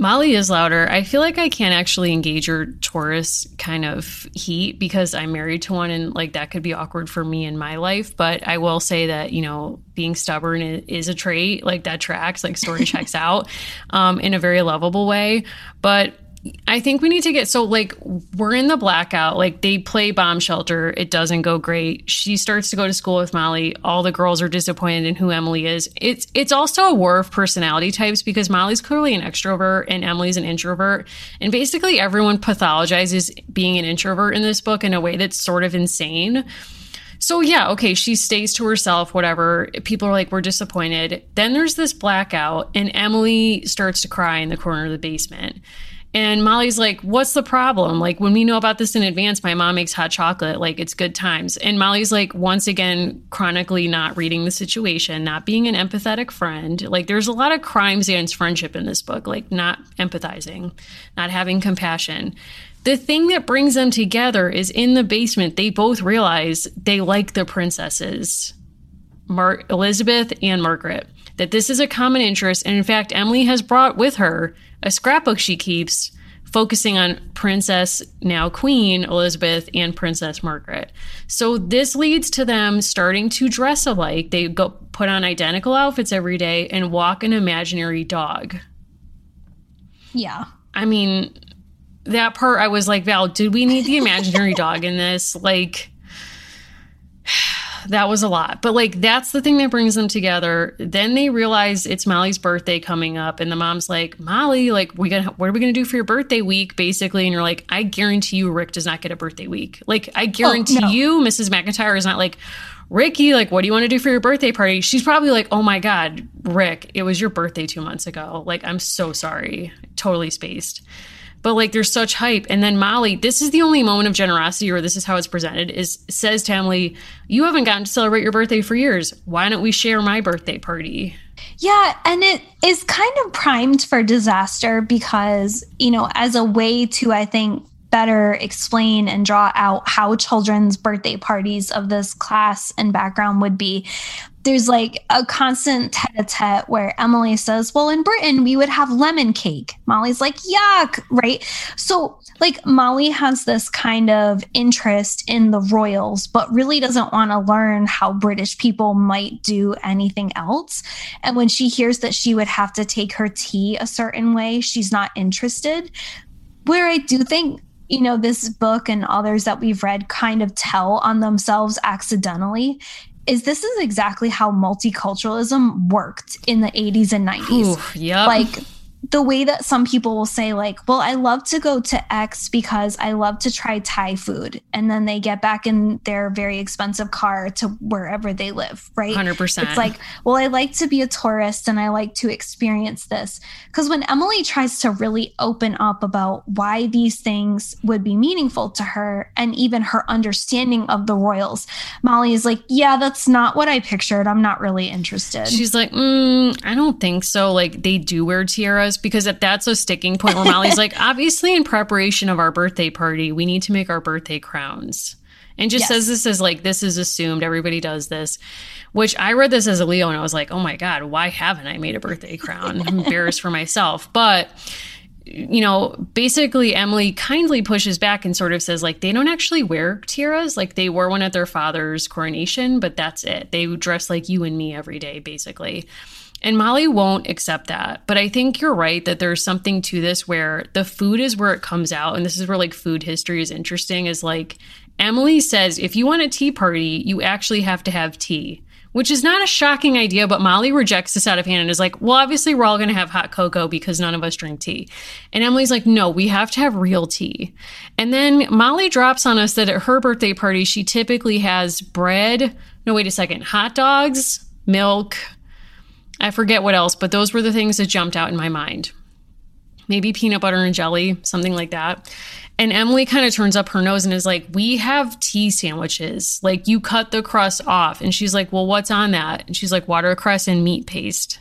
Molly is louder. I feel like I can't actually engage your Taurus kind of heat because I'm married to one and like that could be awkward for me in my life. But I will say that, you know, being stubborn is a trait like that tracks, like story checks [LAUGHS] out um, in a very lovable way. But I think we need to get so like we're in the blackout. Like they play bomb shelter. It doesn't go great. She starts to go to school with Molly. All the girls are disappointed in who Emily is. It's it's also a war of personality types because Molly's clearly an extrovert and Emily's an introvert. And basically everyone pathologizes being an introvert in this book in a way that's sort of insane. So yeah, okay, she stays to herself, whatever. People are like, we're disappointed. Then there's this blackout, and Emily starts to cry in the corner of the basement. And Molly's like, What's the problem? Like, when we know about this in advance, my mom makes hot chocolate. Like, it's good times. And Molly's like, once again, chronically not reading the situation, not being an empathetic friend. Like, there's a lot of crimes against friendship in this book, like not empathizing, not having compassion. The thing that brings them together is in the basement, they both realize they like the princesses, Mar- Elizabeth and Margaret, that this is a common interest. And in fact, Emily has brought with her a scrapbook she keeps focusing on Princess, now Queen Elizabeth, and Princess Margaret. So this leads to them starting to dress alike. They go put on identical outfits every day and walk an imaginary dog. Yeah. I mean, that part I was like, Val, did we need the imaginary dog in this? Like that was a lot. But like that's the thing that brings them together. Then they realize it's Molly's birthday coming up, and the mom's like, Molly, like we gonna what are we gonna do for your birthday week, basically? And you're like, I guarantee you, Rick does not get a birthday week. Like I guarantee oh, no. you, Mrs. McIntire is not like. Ricky, like, what do you want to do for your birthday party? She's probably like, oh my God, Rick, it was your birthday two months ago. Like, I'm so sorry. Totally spaced but like there's such hype. And then molly this is the only moment of generosity or this is how it's presented is says emily you haven't gotten to celebrate your birthday for years. Why don't we share my birthday party? Yeah and it is kind of primed for disaster because you know as a way to i think better explain and draw out how children's birthday parties of this class and background would be there's like a constant tete-a-tete where Emily says, Well, in Britain, we would have lemon cake. Molly's like, Yuck, right? So, like, Molly has this kind of interest in the royals, but really doesn't want to learn how British people might do anything else. And when she hears that she would have to take her tea a certain way, she's not interested. Where I do think you know, this book and others that we've read kind of tell on themselves accidentally is this is exactly how multiculturalism worked in the 80s and 90s. Yeah. Like the way that some people will say like well i love to go to x because i love to try thai food and then they get back in their very expensive car to wherever they live right? 100% it's like well i like to be a tourist and i like to experience this. Because when emily tries to really open up about why these things would be meaningful to her and even her understanding of the royals molly is like yeah that's not what i pictured. I'm not really interested. She's like mm, i don't think so. Like they do wear tiaras because that's a sticking point where Molly's [LAUGHS] like, obviously, in preparation of our birthday party, we need to make our birthday crowns. And just yes. says this as like, this is assumed, everybody does this. Which I read this as a Leo and I was like, oh my God, why haven't I made a birthday crown? I'm [LAUGHS] embarrassed for myself. But you know, basically Emily kindly pushes back and sort of says like they don't actually wear tiaras, like they wore one at their father's coronation, but that's it. They dress like you and me every day basically. And Molly won't accept that. But I think you're right that there's something to this where the food is where it comes out. And this is where like food history is interesting is like Emily says if you want a tea party, you actually have to have tea. which is not a shocking idea, but Molly rejects this out of hand and is like, well, obviously we're all going to have hot cocoa because none of us drink tea. And Emily's like, no, we have to have real tea. And then Molly drops on us that at her birthday party, she typically has bread. No, wait a second. Hot dogs, milk. I forget what else, but those were the things that jumped out in my mind. Maybe peanut butter and jelly, something like that. And Emily kind of turns up her nose and is like, We have tea sandwiches. Like, you cut the crust off. And she's like, Well, what's on that? And she's like, Watercress and meat paste.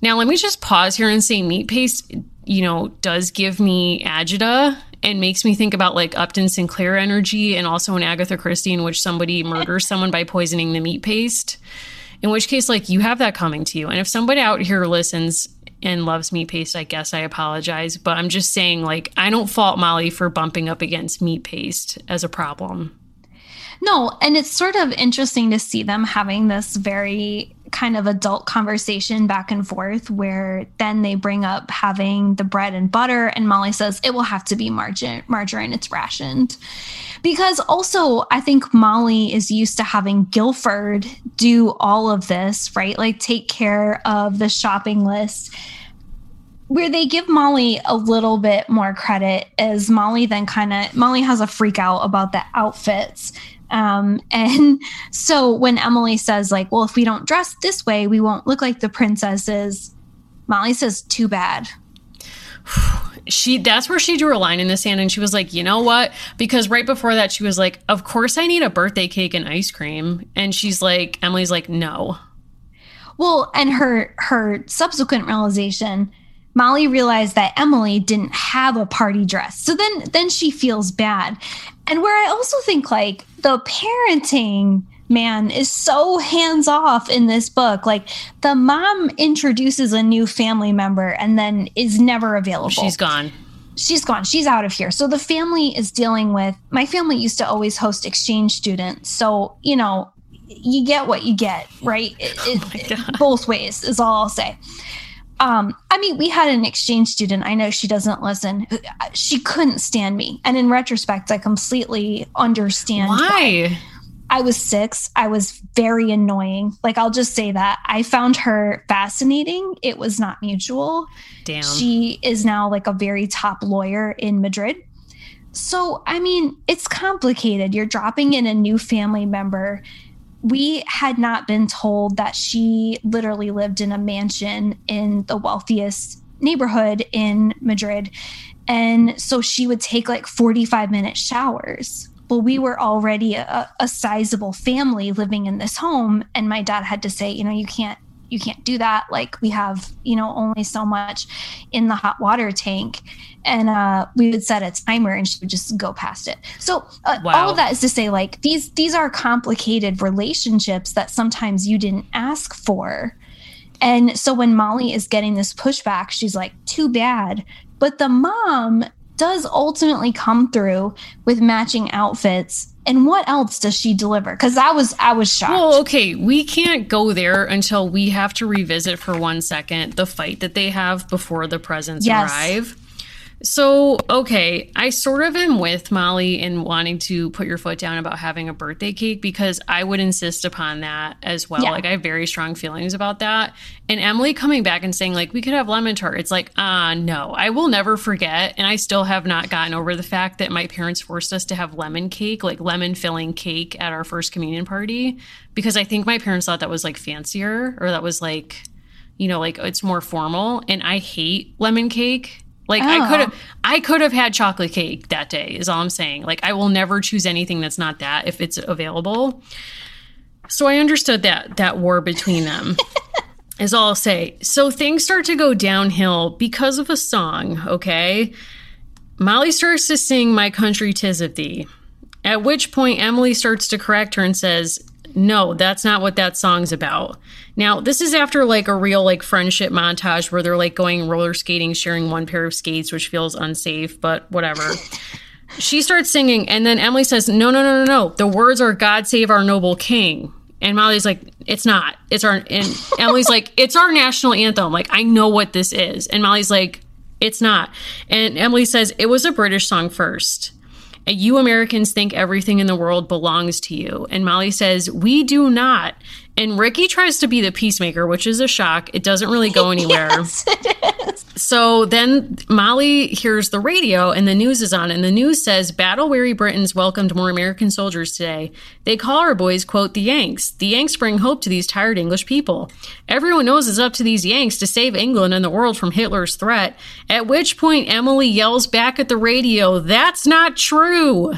Now, let me just pause here and say meat paste, you know, does give me agita and makes me think about like Upton Sinclair energy and also in Agatha Christie, in which somebody murders someone by poisoning the meat paste. In which case, like, you have that coming to you. And if somebody out here listens and loves meat paste, I guess I apologize. But I'm just saying, like, I don't fault Molly for bumping up against meat paste as a problem. No, and it's sort of interesting to see them having this very kind of adult conversation back and forth where then they bring up having the bread and butter and Molly says it will have to be margarine margarine it's rationed because also I think Molly is used to having Gilford do all of this, right? Like take care of the shopping list. Where they give Molly a little bit more credit is Molly then kind of Molly has a freak out about the outfits. Um, [LAUGHS] and so when Emily says, like, well, if we don't dress this way, we won't look like the princesses, Molly says, too bad. She that's where she drew a line in the sand and she was like you know what? Because right before that she was like of course i need a birthday cake and ice cream. And she's like emily's like no. Well and her her subsequent realization molly realized that emily didn't have a party dress. So then then she feels bad and where i also think like the parenting man is so hands off in this book. Like the mom introduces a new family member and then is never available. She's gone. She's gone. She's out of here. So the family is dealing with my family used to always host exchange students. So, you know, you get what you get, right? [LAUGHS] Oh it, it, oh both ways is all I'll say. Um, I mean, we had an exchange student. I know she doesn't listen. She couldn't stand me, and in retrospect, I completely understand why. why I was six. I was very annoying. Like, I'll just say that. I found her fascinating. It was not mutual. Damn. She is now like a very top lawyer in Madrid. So, I mean, it's complicated. You're dropping in a new family member. We had not been told that she literally lived in a mansion in the wealthiest neighborhood in Madrid. And so she would take like 45 minute showers well, we were already a, a sizable family living in this home. And my dad had to say, you know, you can't you can't do that. Like we have you know only so much in the hot water tank. And uh, we would set a timer and she would just go past it. So uh, wow. all of that is to say like these these are complicated relationships that sometimes you didn't ask for. And so when molly is getting this pushback she's like too bad. But the mom does ultimately come through with matching outfits and what else does she deliver? Because i was i was shocked. Well okay we can't go there until we have to revisit for one second the fight that they have before the presents yes. arrive so, okay, I sort of am with Molly in wanting to put your foot down about having a birthday cake because I would insist upon that as well. Yeah. Like, I have very strong feelings about that. And Emily coming back and saying, like, we could have lemon tart. It's like, uh, no, I will never forget. And I still have not gotten over the fact that my parents forced us to have lemon cake, like lemon filling cake at our first communion party because I think my parents thought that was like fancier or that was like, you know, like it's more formal. And I hate lemon cake like oh. I could have I could have had chocolate cake that day is all I'm saying. Like I will never choose anything that's not that if it's available. So I understood that that war between them. [LAUGHS] is all I'll say. So things start to go downhill because of a song, okay? Molly starts to sing My Country Tis of Thee. At which point Emily starts to correct her and says, "No, that's not what that song's about." Now, this is after like a real like friendship montage where they're like going roller skating, sharing one pair of skates, which feels unsafe, but whatever. she starts singing, and then Emily says, No, no, no, no, no. The words are God save our noble king. And Molly's like, It's not. It's our and Emily's like, It's our national anthem. Like, I know what this is. And Molly's like, It's not. And Emily says, It was a British song first. You Americans think everything in the world belongs to you. And Molly says, We do not. And Ricky tries to be the peacemaker, which is a shock. It doesn't really go [LAUGHS] anywhere. yes, it is. So then Molly hears the radio and the news is on, and the news says battle weary Britons welcomed more American soldiers today. They call our boys, quote, the Yanks. The Yanks bring hope to these tired English people. Everyone knows it's up to these Yanks to save England and the world from Hitler's threat. At which point Emily yells back at the radio, That's not true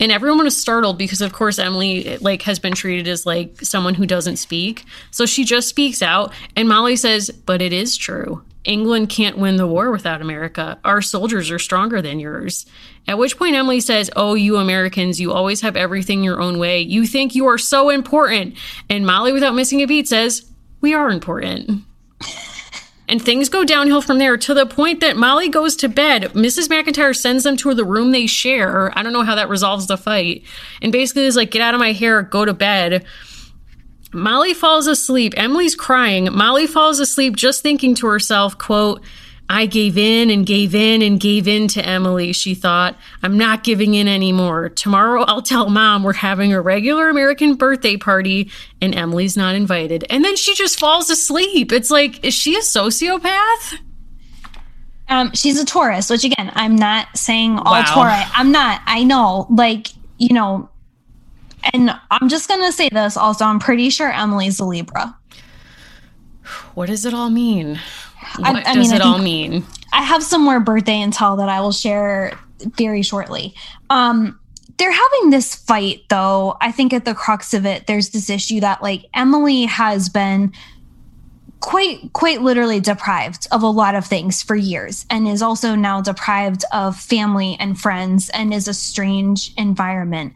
and everyone was startled because of course emily like has been treated as like someone who doesn't speak. So she just speaks out and molly says but it is true. England can't win the war without america. Our soldiers are stronger than yours. At which point emily says oh you americans you always have everything your own way. You think you are so important. And molly without missing a beat says we are important [LAUGHS] and things go downhill from there to the point that Molly goes to bed. Mrs. McIntire sends them to the room they share. I don't know how that resolves the fight. And basically is like, get out of my hair, go to bed. Molly falls asleep. Emily's crying. Molly falls asleep just thinking to herself, quote, I gave in and gave in and gave in to Emily, she thought. I'm not giving in anymore. Tomorrow I'll tell mom we're having a regular American birthday party and Emily's not invited. And then she just falls asleep. It's like, is she a sociopath? Um, she's a Taurus, which again, I'm not saying all Wow. Tauri. I'm not. I know, like you know, and I'm just gonna say this. Also, I'm pretty sure Emily's a Libra. What does it all mean? I- What I does mean, I it all mean? I have some more birthday intel that I will share very shortly. Um, they're having this fight, though. I think at the crux of it, there's this issue that like Emily has been quite quite literally deprived of a lot of things for years and is also now deprived of family and friends and is a strange environment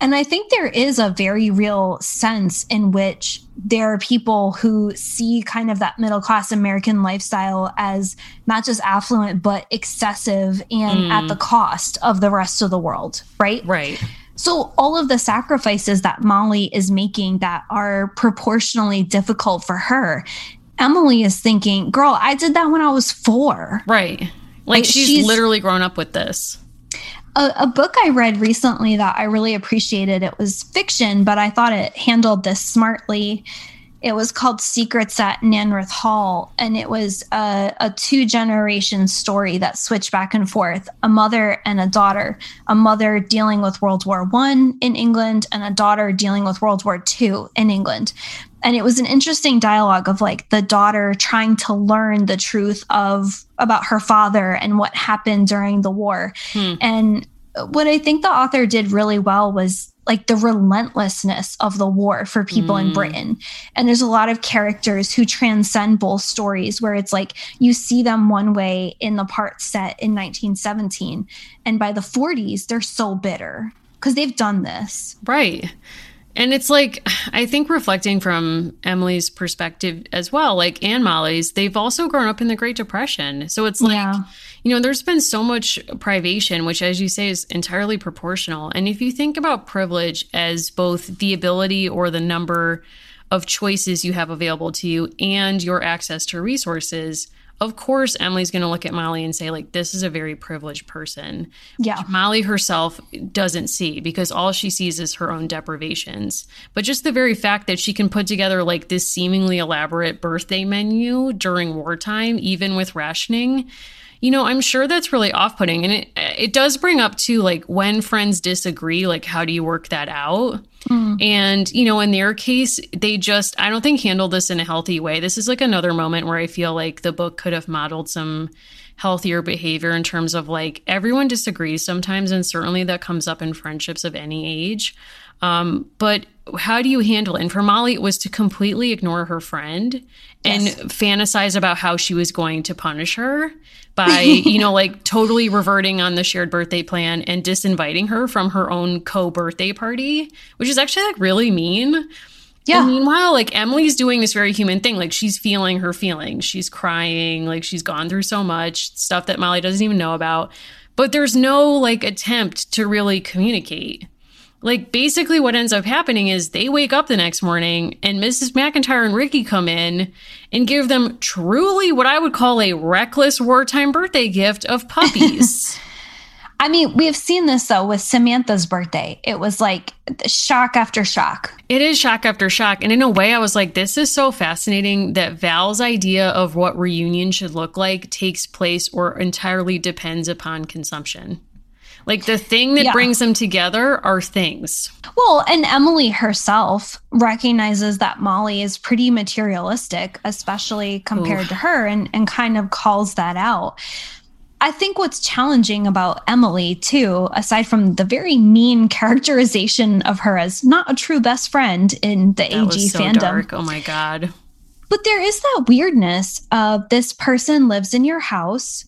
and i think there is a very real sense in which there are people who see kind of that middle class american lifestyle as not just affluent but excessive and at mm. the cost of the rest of the world right Right. so all of the sacrifices that Molly is making that are proportionally difficult for her, Emily is thinking, "Girl, I did that when I was 4." Right. Like, Like, she's, she's- literally grown up with this. A, a book I read recently that I really appreciated. It was fiction, but I thought it handled this smartly. It was called Secrets at Nanreath Hall, and it was a, a two generation story that switched back and forth a mother and a daughter. A mother dealing with World War One in England, and a daughter dealing with World War Two in England. And it was an interesting dialogue of like the daughter trying to learn the truth of about her father and what happened during the war. Hmm. And what I think the author did really well was like the relentlessness of the war for people in Mm. Britain. And there's a lot of characters who transcend both stories where it's like you see them one way in the part set in 1917. And by the 40s, they're so bitter because they've done this. Right. And it's like, [SIGHS] I think reflecting from Emily's perspective as well, like and Molly's, they've also grown up in the Great Depression. So it's like, Yeah. you know, there's been so much privation, which, as you say, is entirely proportional. And if you think about privilege as both the ability or the number of choices you have available to you and your access to resources, of course, Emily's going to look at Molly and say, like, this is a very privileged person. Yeah. Molly herself doesn't see because all she sees is her own deprivations. But just the very fact that she can put together like this seemingly elaborate birthday menu during wartime, even with rationing, you know, I'm sure that's really off putting. And it, it does bring up too, like when friends disagree, like how do you work that out? And, you know, in their case, they just, I don't think handled this in a healthy way. This is like another moment where I feel like the book could have modeled some healthier behavior in terms of like everyone disagrees sometimes. And certainly that comes up in friendships of any age. Um, but how do you handle it? And for Molly, it was to completely ignore her friend and Yes. fantasize about how she was going to punish her by, [LAUGHS] you know, like totally reverting on the shared birthday plan and disinviting her from her own co birthday party, which is actually like really mean. Yeah. And meanwhile, like Emily's doing this very human thing. Like she's feeling her feelings. She's crying. Like she's gone through so much stuff that Molly doesn't even know about. But there's no like attempt to really communicate. Like basically what ends up happening is they wake up the next morning and Mrs. McIntire and Ricky come in and give them truly what I would call a reckless wartime birthday gift of puppies. [LAUGHS] I mean, we have seen this though with Samantha's birthday. It was like shock after shock. It is shock after shock. And in a way, I was like, this is so fascinating that Val's idea of what reunion should look like takes place or entirely depends upon consumption. Like the thing that yeah. brings them together are things. Well, and Emily herself recognizes that Molly is pretty materialistic, especially compared Ooh. to her, and, and kind of calls that out. I think what's challenging about Emily, too, aside from the very mean [LAUGHS] characterization of her as not a true best friend in the that AG so fandom. Dark. Oh my God. But there is that weirdness of this person lives in your house.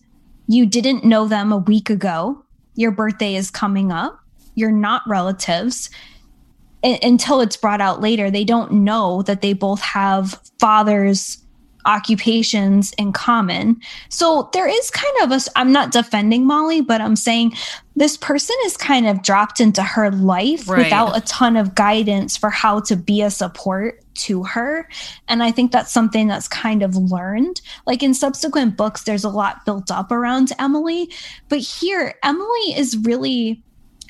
You didn't know them a week ago. Your birthday is coming up. You're not relatives. I- until it's brought out later, they don't know that they both have fathers occupations in common. So there is kind of a, I'm not defending Molly, but I'm saying this person is kind of dropped into her life right. without a ton of guidance for how to be a support to her. And I think that's something that's kind of learned. Like in subsequent books, there's a lot built up around Emily, but here, Emily is really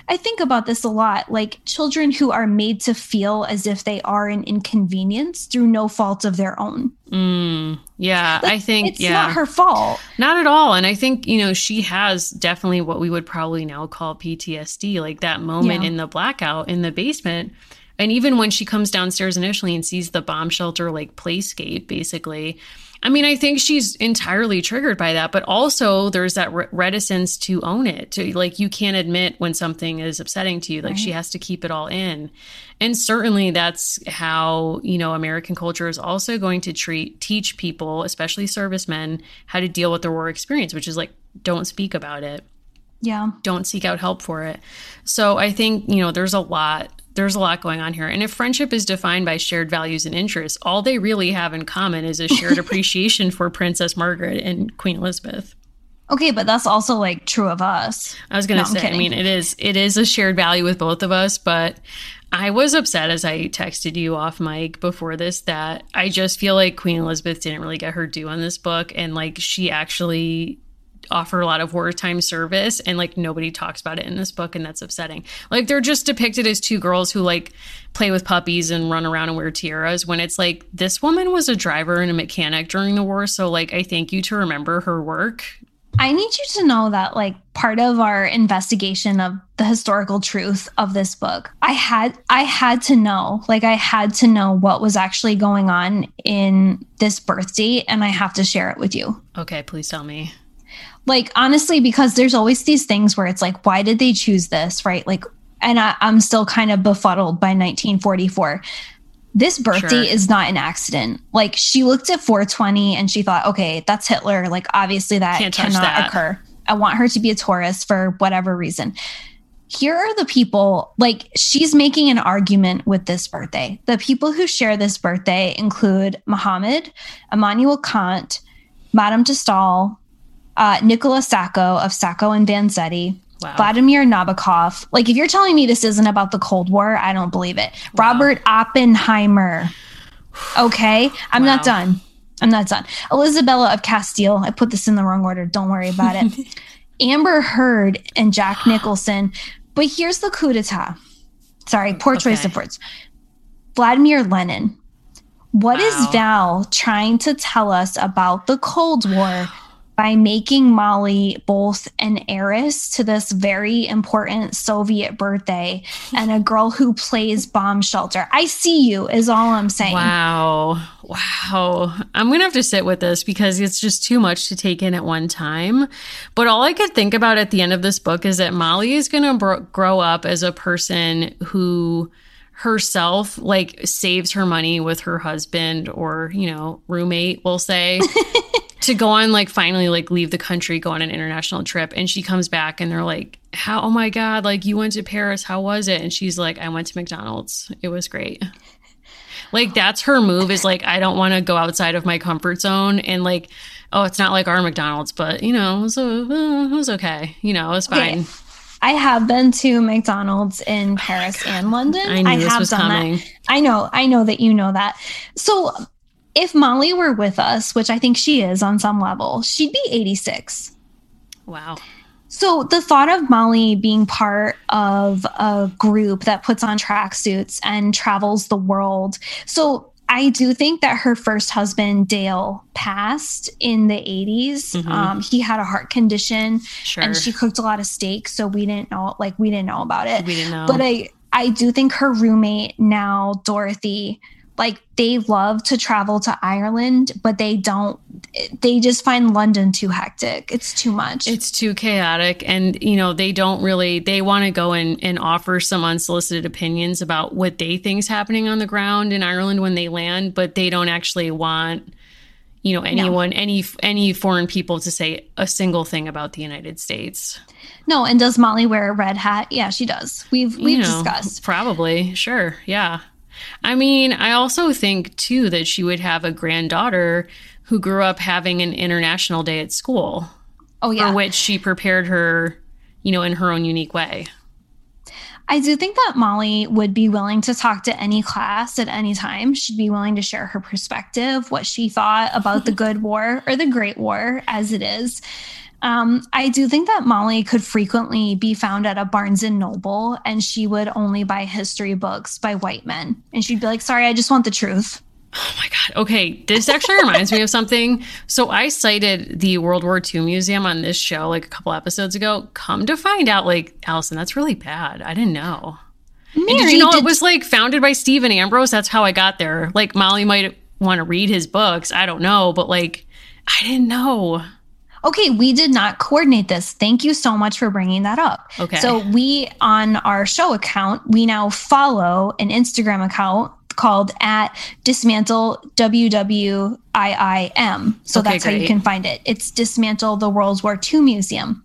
I think about this a lot like children who are made to feel as if they are an inconvenience through no fault of their own. Mm, yeah, like, I think it's yeah. not her fault. Not at all. And I think, you know, she has definitely what we would probably now call PTSD, like that moment yeah. in the blackout in the basement. And even when she comes downstairs initially and sees the bomb shelter like playscape, basically, I mean, I think she's entirely triggered by that, but also there's that re- reticence to own it. To like, you can't admit when something is upsetting to you. Like, right. she has to keep it all in. And certainly that's how, you know, American culture is also going to treat, teach people, especially servicemen, how to deal with their war experience, which is like, don't speak about it. Yeah. Don't seek out help for it. So I think, you know, there's a lot there's a lot going on here. And if friendship is defined by shared values and interests, all they really have in common is a [LAUGHS] shared appreciation for Princess Margaret and Queen Elizabeth. Okay, but that's also like true of us. I was going to no, say, I mean, it is it is a shared value with both of us, but I was upset as I texted you off mic before this that I just feel like Queen Elizabeth didn't really get her due on this book and like she actually offer a lot of wartime service and like nobody talks about it in this book and that's upsetting. Like they're just depicted as two girls who like play with puppies and run around and wear tiaras when it's like this woman was a driver and a mechanic during the war so like i thank you to remember her work. I need you to know that, like, part of our investigation of the historical truth of this book, I had I had to know, like, I had to know what was actually going on in this birth date, and I have to share it with you. Okay, please tell me like honestly because there's always these things where it's like why did they choose this right? Like and I, am still kind of befuddled by 1944 this birthday sure. is not an accident. Like she looked at 420 and she thought okay that's hitler. Like obviously that Can't cannot that. occur. I want her to be a taurus for whatever reason. Here are the people like she's making an argument with this birthday. The people who share this birthday include muhammad immanuel kant madame de stael uh, Nicola Sacco of Sacco and Vanzetti, Wow. Vladimir Nabokov. Like, if you're telling me this isn't about the Cold War, I don't believe it. Wow. Robert Oppenheimer. Okay, I'm wow. not done. I'm not done. Elizabeth of Castile. I put this in the wrong order. Don't worry about it. [LAUGHS] Amber Heard and Jack [GASPS] Nicholson. But here's the coup d'etat. Sorry, poor okay. choice of words. Vladimir Lenin. What is Val trying to tell us about the Cold War [GASPS] by making Molly both an heiress to this very important Soviet birthday and a girl who plays bomb shelter. I see you, is all I'm saying. Wow. Wow. I'm going to have to sit with this because it's just too much to take in at one time. But all I could think about at the end of this book is that Molly is going to bro- grow up as a person who herself like saves her money with her husband or you know roommate we'll say [LAUGHS] to go on like finally like leave the country go on an international trip and she comes back and they're like how oh my god like you went to paris how was it and she's like i went to mcdonald's it was great [LAUGHS] like that's her move is like i don't want to go outside of my comfort zone and like oh it's not like our mcdonald's but you know so uh, it was okay you know it was fine okay. I have been to McDonald's in oh Paris oh and London. I knew I this was coming. That. I know, I know that you know that. So if Molly were with us, which I think she is on some level, she'd be 86. Wow. So the thought of Molly being part of a group that puts on tracksuits and travels the world. So I do think that her first husband, Dale, passed in the 80s. Mm-hmm. Um, he had a heart condition sure. and she cooked a lot of steak. So we didn't know, like, we didn't know about it. We didn't know. But I, I do think her roommate now, Dorothy, like they love to travel to Ireland, but they don't they just find London too hectic. It's too much. It's too chaotic. And, you know, they don't really, they want to go and, and offer some unsolicited opinions about what they think is happening on the ground in Ireland when they land, but they don't actually want, you know, anyone, no. any, any foreign people to say a single thing about the United States. No. And does Molly wear a red hat? Yeah, she does. We've, we've you know, discussed. Probably. Sure. Yeah. I mean, I also think too that she would have a granddaughter who grew up having an international day at school. Oh yeah. For which she prepared her, you know, in her own unique way. I do think that Molly would be willing to talk to any class at any time. She'd be willing to share her perspective, what she thought about the [LAUGHS] good war or the great war as it is. Um, I do think that Molly could frequently be found at a Barnes and Noble and she would only buy history books by white men. And she'd be like, sorry, I just want the truth. Oh my God. Okay. This actually [LAUGHS] reminds me of something. So I cited the World War II Museum on this show like a couple episodes ago. Come to find out, like, Allison, that's really bad. I didn't know. Mary, did you know did- it was like founded by Stephen Ambrose? That's how I got there. Like, Molly might want to read his books. I don't know. But like, I didn't know. Okay, we did not coordinate this. Thank you so much for bringing that up. Okay. So we on our show account, we now follow an Instagram account called at dismantle wwiim. So okay, that's great. how you can find it. It's dismantle the World War II Museum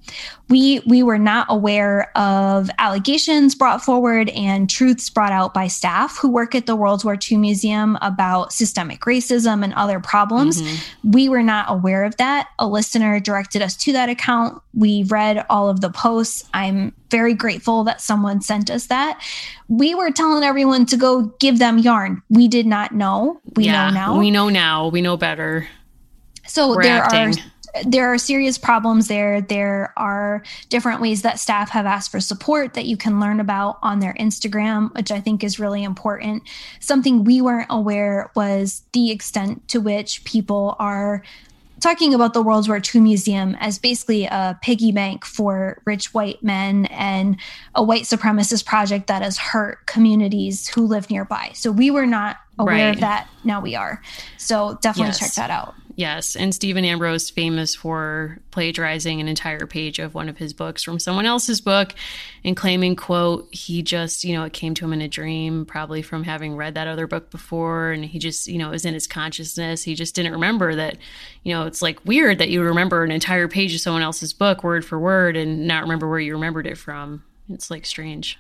we we were not aware of allegations brought forward and truths brought out by staff who work at the World War II Museum about systemic racism and other problems. Mm-hmm. We were not aware of that. A listener directed us to that account. We read all of the posts. I'm very grateful that someone sent us that. We were telling everyone to go give them yarn. We did not know. We yeah, know now. We know now. We know better. So we're there acting. are there are serious problems there. There are different ways that staff have asked for support that you can learn about on their Instagram, which I think is really important. Something we weren't aware was the extent to which people are talking about the World War II Museum as basically a piggy bank for rich white men and a white supremacist project that has hurt communities who live nearby. So we were not aware right. of that. Now we are. So definitely yes. check that out. Yes, and Stephen Ambrose famous for plagiarizing an entire page of one of his books from someone else's book and claiming quote he just, you know, it came to him in a dream probably from having read that other book before and he just, you know, it was in his consciousness. He just didn't remember that, you know, it's like weird that you remember an entire page of someone else's book word for word and not remember where you remembered it from. It's like strange.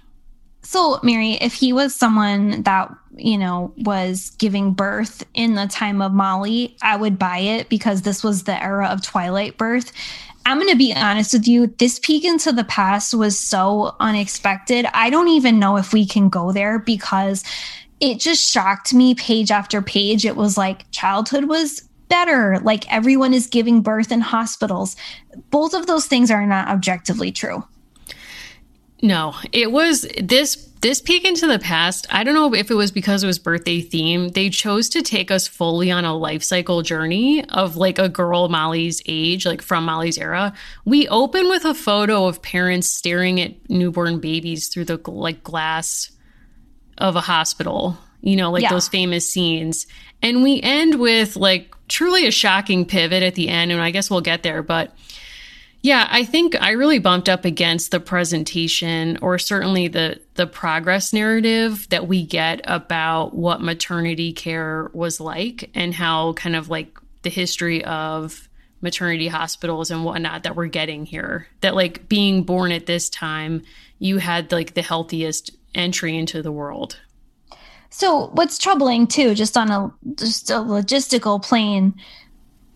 So, Mary, if he was someone that, you know, was giving birth in the time of Molly, I would buy it because this was the era of Twilight birth. I'm going to be honest with you. This peek into the past was so unexpected. I don't even know if we can go there because it just shocked me page after page. It was like childhood was better. Like everyone is giving birth in hospitals. Both of those things are not objectively true. No, it was this this peek into the past. I don't know if it was because it was birthday theme. They chose to take us fully on a life cycle journey of like a girl Molly's age, like from Molly's era. We open with a photo of parents staring at newborn babies through the like glass of a hospital. You know, like yeah. those famous scenes. And we end with like truly a shocking pivot at the end and I guess we'll get there, but yeah, I think I really bumped up against the presentation or certainly the the progress narrative that we get about what maternity care was like and how kind of like the history of maternity hospitals and whatnot that we're getting here. That like being born at this time, you had like the healthiest entry into the world. So what's troubling too, just on a just a logistical plane,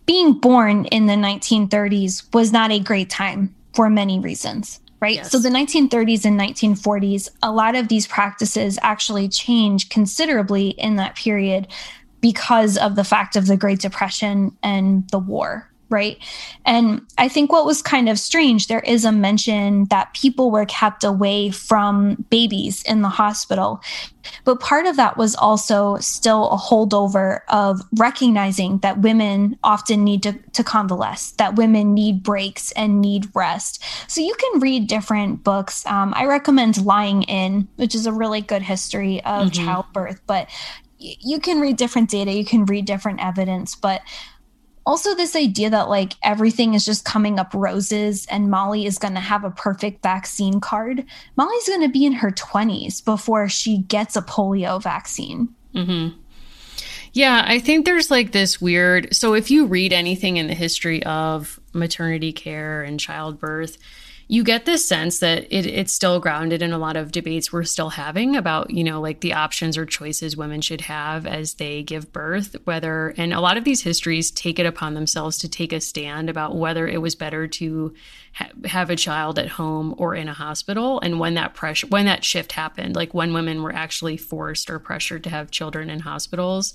being born in the 1930s was not a great time for many reasons right? Yes. So the 1930s and 1940s, a lot of these practices actually changed considerably in that period because of the fact of the Great Depression and the war. Right? And I think what was kind of strange, there is a mention that people were kept away from babies in the hospital. But part of that was also still a holdover of recognizing that women often need to, to convalesce, that women need breaks and need rest. So you can read different books. Um, I recommend Lying In, which is a really good history of mm-hmm. childbirth, but you can read different data, you can read different evidence, but also this idea that like everything is just coming up roses and Molly is going to have a perfect vaccine card. Molly's going to be in her 20s before she gets a polio vaccine. Mm-hmm. Yeah, I think there's like this weird. So if you read anything in the history of maternity care and childbirth, you get this sense that it, it's still grounded in a lot of debates we're still having about, you know, like the options or choices women should have as they give birth, whether, and a lot of these histories take it upon themselves to take a stand about whether it was better to ha- have a child at home or in a hospital. And when that pressure, when that shift happened, like when women were actually forced or pressured to have children in hospitals.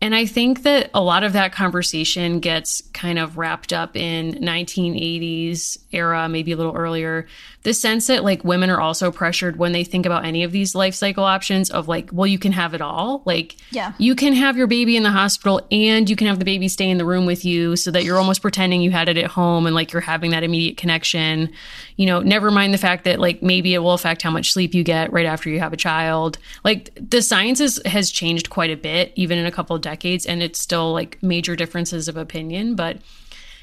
And I think that a lot of that conversation gets kind of wrapped up in 1980s era, maybe a little earlier. The sense that like women are also pressured when they think about any of these life cycle options of like, well, you can have it all. Like, yeah, you can have your baby in the hospital and you can have the baby stay in the room with you so that you're almost pretending you had it at home and like you're having that immediate connection. You know, never mind the fact that like maybe it will affect how much sleep you get right after you have a child. Like the science is, has changed quite a bit, even in a couple of decades and it's still like major differences of opinion but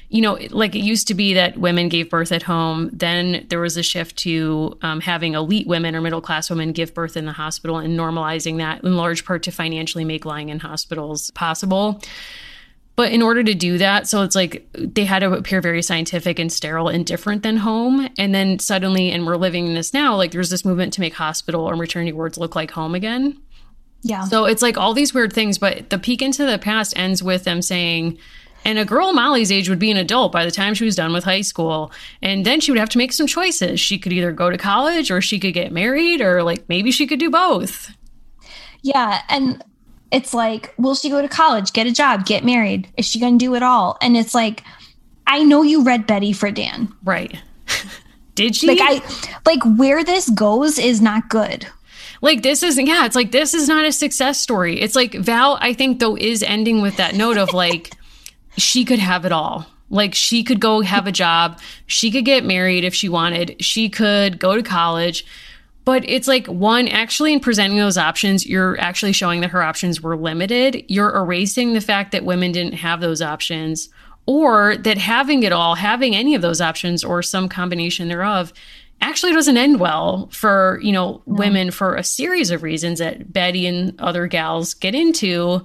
you know like it used to be that women gave birth at home then there was a shift to um, having elite women or middle class women give birth in the hospital and normalizing that in large part to financially make lying in hospitals possible but in order to do that, so it's like they had to appear very scientific and sterile and different than home. And then suddenly, and we're living in this now, like there's this movement to make hospital or maternity wards look like home again. Yeah. So it's like all these weird things, but the peek into the past ends with them saying, and a girl Molly's age would be an adult by the time she was done with high school. And then she would have to make some choices. She could either go to college or she could get married or like maybe she could do both. Yeah. And it's like, will she go to college, get a job, get married? Is she going to do it all? And it's like, I know you read Betty Friedan. Right. [LAUGHS] Did she? Like I like where this goes is not good. Like this isn't yeah, it's like this is not a success story. It's like Val, I think though, is ending with that note of like she could have it all. Like she could go have a job, she could get married if she wanted, she could go to college. But it's like one, actually, in presenting those options, you're actually showing that her options were limited. You're erasing the fact that women didn't have those options, or that having it all, having any of those options or some combination thereof, actually doesn't end well for you know no. women for a series of reasons that Betty and other gals get into.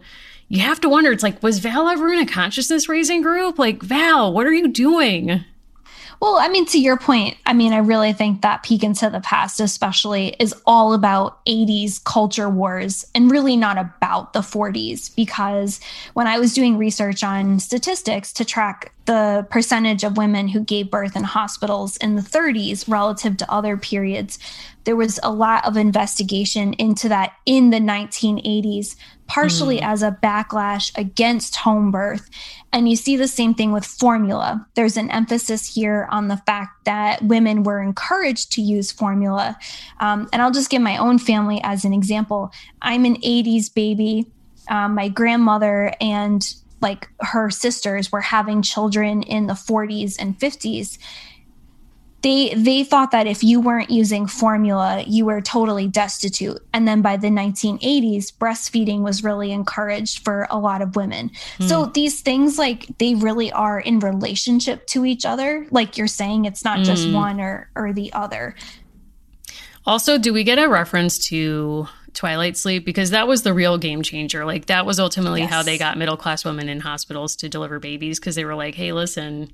You have to wonder. It's like, was Val ever in a consciousness raising group? Like, Val, what are you doing? Well, I mean, to your point, I mean, I really think that Peek into the Past, especially, is all about 80s culture wars and really not about the 40s. Because when I was doing research on statistics to track the percentage of women who gave birth in hospitals in the 30s relative to other periods, there was a lot of investigation into that in the 1980s, partially mm. as a backlash against home birth. And you see the same thing with formula. There's an emphasis here on the fact that women were encouraged to use formula. Um, and I'll just give my own family as an example. I'm an 80s baby. Um, my grandmother and like her sisters were having children in the 40s and 50s they they thought that if you weren't using formula you were totally destitute and then by the 1980s breastfeeding was really encouraged for a lot of women mm. so these things like they really are in relationship to each other like you're saying it's not mm. just hmm. one or or the other also do we get a reference to twilight sleep because that was the real game changer like that was ultimately yes. how they got middle class women in hospitals to deliver babies because they were like hey listen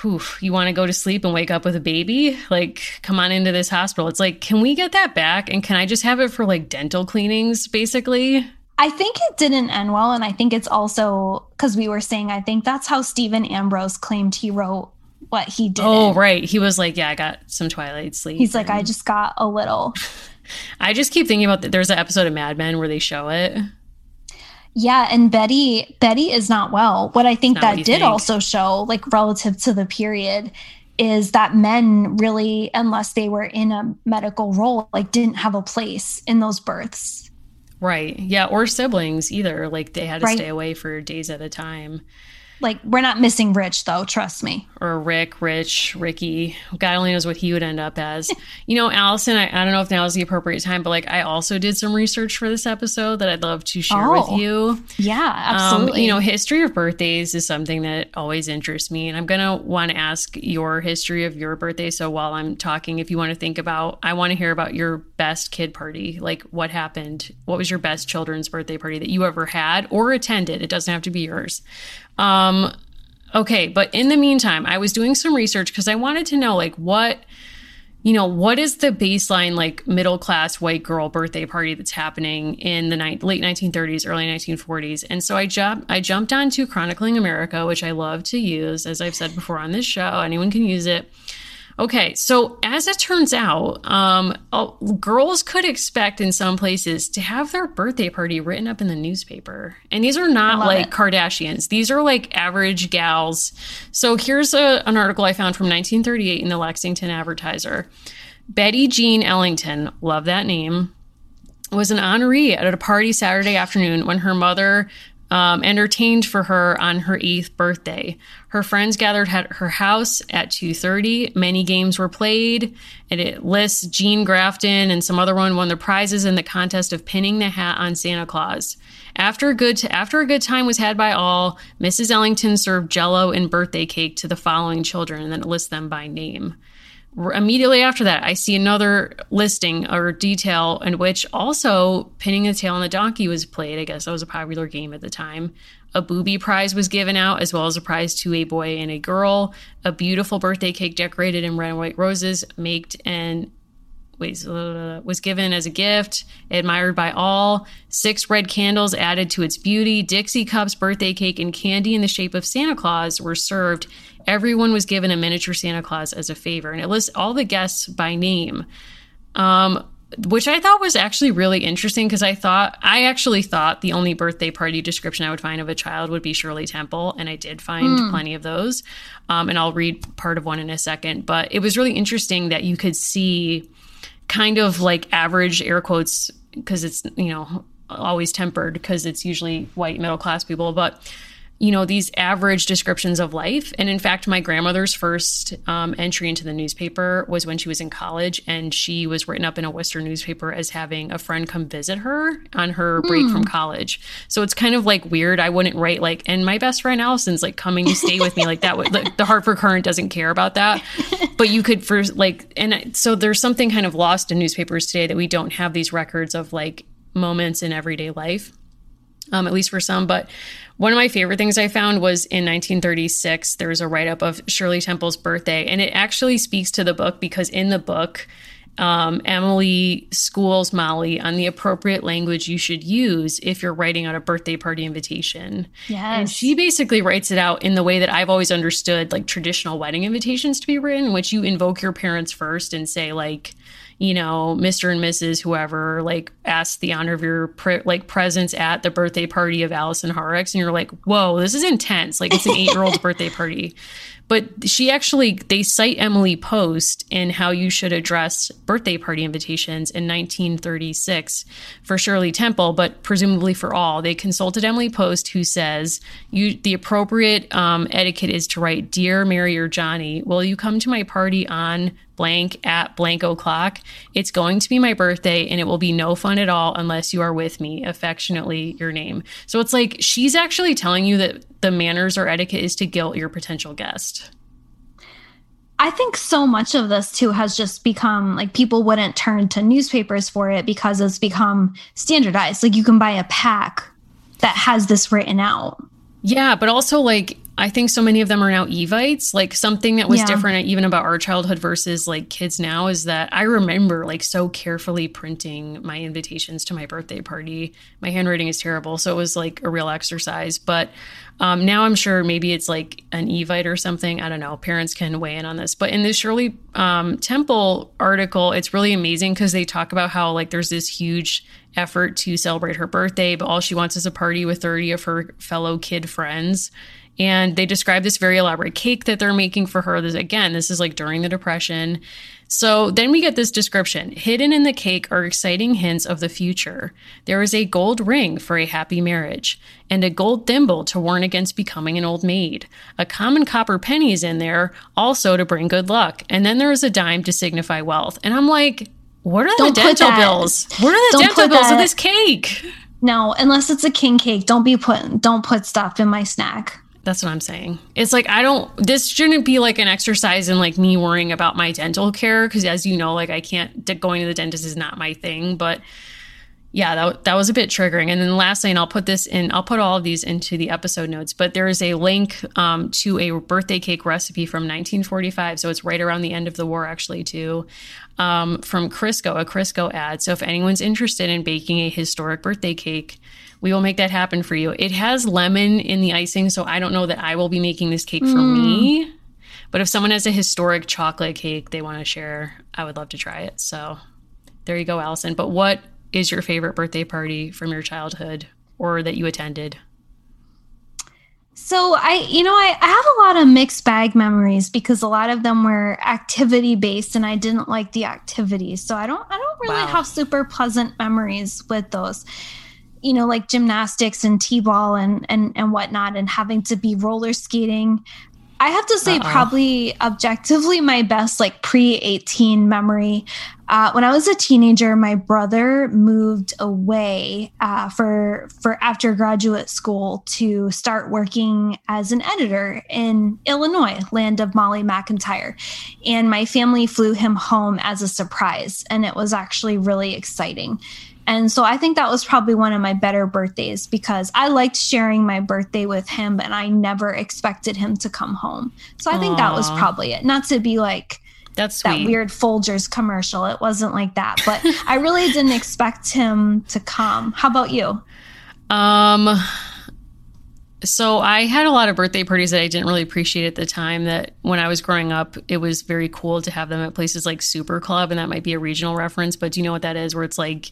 whew, you want to go to sleep and wake up with a baby? Like, come on into this hospital. It's like, can we get that back? And can I just have it for like dental cleanings, basically? I think it didn't end well. And I think it's also because we were saying, I think that's how Stephen Ambrose claimed he wrote what he did. Oh, right. He was like, yeah, I got some Twilight sleep. He's like, I just got a little. [LAUGHS] I just keep thinking about that. There's an episode of Mad Men where they show it. Yeah, and Betty Betty is not well. What I think that did think. also show, like relative to the period, is that men really, unless they were in a medical role, like didn't have a place in those births. Right. Yeah. Or siblings either. Like they had to Right. stay away for days at a time. Like we're not missing Rich though, trust me. Or Rick, Rich, Ricky. God only knows what he would end up as. [LAUGHS] you know, Allison, I, I don't know if now is the appropriate time, but like I also did some research for this episode that I'd love to share Oh, with you. Yeah, Um, absolutely. you know, history of birthdays is something that always interests me. And I'm going to want to ask your history of your birthday. So while I'm talking, if you want to think about, I want to hear about your best kid party. Like what happened? What was your best children's birthday party that you ever had or attended? It doesn't have to be yours. Um, okay. But in the meantime, I was doing some research because I wanted to know, like, what you know, what is the baseline like middle class white girl birthday party that's happening in the ni- late 1930s, early 1940s? And so I jumped I jumped onto Chronicling America, which I love to use, as I've said before on this show. Anyone can use it. Okay, so as it turns out, um, uh, girls could expect in some places to have their birthday party written up in the newspaper. And these are not like it. Kardashians. These are like average gals. So here's a, an article I found from 1938 in the Lexington Advertiser. Betty Jean Ellington, love that name, was an honoree at a party Saturday afternoon when her mother um, entertained for her on her eighth birthday. Her friends gathered at her house at 2:30. Many games were played, and it lists Jean Grafton and some other one won the prizes in the contest of pinning the hat on Santa Claus. After a good after a good time was had by all, Mrs. Ellington served Jello and birthday cake to the following children, and then it lists them by name immediately after that, I see another listing or detail in which also pinning the tail on the donkey was played. I guess that was a popular game at the time. A booby prize was given out, as well as a prize to a boy and a girl. A beautiful birthday cake decorated in red and white roses, made and wait, was given as a gift, admired by all. Six red candles added to its beauty. Dixie cups, birthday cake, and candy in the shape of Santa Claus were served. Everyone was given a miniature Santa Claus as a favor, and it lists all the guests by name. Um, which I thought was actually really interesting because I thought I actually thought the only birthday party description I would find of a child would be Shirley Temple, and I did find plenty of those. Um, and I'll read part of one in a second. But it was really interesting that you could see kind of like average air quotes because it's you know always tempered because it's usually white middle class people, but you know these average descriptions of life. And in fact my grandmother's first um, entry into the newspaper was when she was in college and she was written up in a Western newspaper as having a friend come visit her on her break from college. So it's kind of like weird. I wouldn't write like and my best friend allison's like coming to stay with me like that would like, the Hartford Courant doesn't care about that. But you could for like and so there's something kind of lost in newspapers today that we don't have these records of like moments in everyday life um, at least for some. But one of my favorite things I found was in 1936, there was a write up of Shirley Temple's birthday. And it actually speaks to the book because in the book, um, Emily schools Molly on the appropriate language you should use if you're writing out a birthday party invitation. And she basically writes it out in the way that I've always understood like traditional wedding invitations to be written, in which you invoke your parents first and say, like, you know, Mr. and Mrs. whoever, like, ask the honor of your pre- like presence at the birthday party of Allison Horrocks, and you're like, whoa, this is intense. Like, it's an eight year old's [LAUGHS] birthday party. But she actually, they cite Emily Post in how you should address birthday party invitations in 1936 for Shirley Temple, but presumably for all. They consulted Emily Post, who says, "You the appropriate um, etiquette is to write, Dear Mary or Johnny, will you come to my party on blank at blank o'clock? It's going to be my birthday, and it will be no fun at all unless you are with me. Affectionately, your name." So it's like she's actually telling you that the manners or etiquette is to guilt your potential guest. I think so much of this too has just become like people wouldn't turn to newspapers for it because it's become standardized. Like you can buy a pack that has this written out. Yeah, but also like I think so many of them are now Evites. Like something that was Yeah. different even about our childhood versus like kids now is that I remember like so carefully printing my invitations to my birthday party. My handwriting is terrible, so it was like a real exercise. But um, now I'm sure maybe it's like an Evite or something. I don't know. Parents can weigh in on this. But in this Shirley um, Temple article, it's really amazing because they talk about how like there's this huge effort to celebrate her birthday, but all she wants is a party with 30 of her fellow kid friends. And they describe this very elaborate cake that they're making for her. This, again, this is like during the Depression. So then we get this description Hidden in the cake are exciting hints of the future. There is a gold ring for a happy marriage, and a gold thimble to warn against becoming an old maid. A common copper penny is in there, also to bring good luck. And then there is a dime to signify wealth. And I'm like, what are Don't the dental bills? What are the don't dental bills of this cake? No, unless it's a king cake, don't be put don't put stuff in my snack. That's what I'm saying. It's like I don't. This shouldn't be like an exercise in like me worrying about my dental care because, as you know, like I can't. Going to the dentist is not my thing. But yeah, that that was a bit triggering. And then lastly, and I'll put this in. I'll put all of these into the episode notes. But there is a link um, to a birthday cake recipe from 1945, so it's right around the end of the war, actually, too. Um, from Crisco, a Crisco ad. So if anyone's interested in baking a historic birthday cake, we will make that happen for you. It has lemon in the icing, so I don't know that I will be making this cake for me. But if someone has a historic chocolate cake they want to share, I would love to try it. So there you go, Allison. But what is your favorite birthday party from your childhood or that you attended? So I, you know, I, I have a lot of mixed bag memories because a lot of them were activity based, and I didn't like the activities. So I don't, I don't really Wow. have super pleasant memories with those. You know, like gymnastics and t-ball and and and whatnot, and having to be roller skating. I have to say, Uh-oh. probably objectively, my best like pre 18 memory. Uh, when I was a teenager, my brother moved away uh, for for after graduate school to start working as an editor in Illinois, land of Molly McIntire, and my family flew him home as a surprise, and it was actually really exciting. And so I think that was probably one of my better birthdays because I liked sharing my birthday with him, and I never expected him to come home. So I think that was probably it. Not to be like That's that weird Folgers commercial. It wasn't like that, but I really didn't expect him to come. How about you? Um, so I had a lot of birthday parties that I didn't really appreciate at the time. That when I was growing up, it was very cool to have them at places like Super Club, and that might be a regional reference. But do you know what that is? Where it's like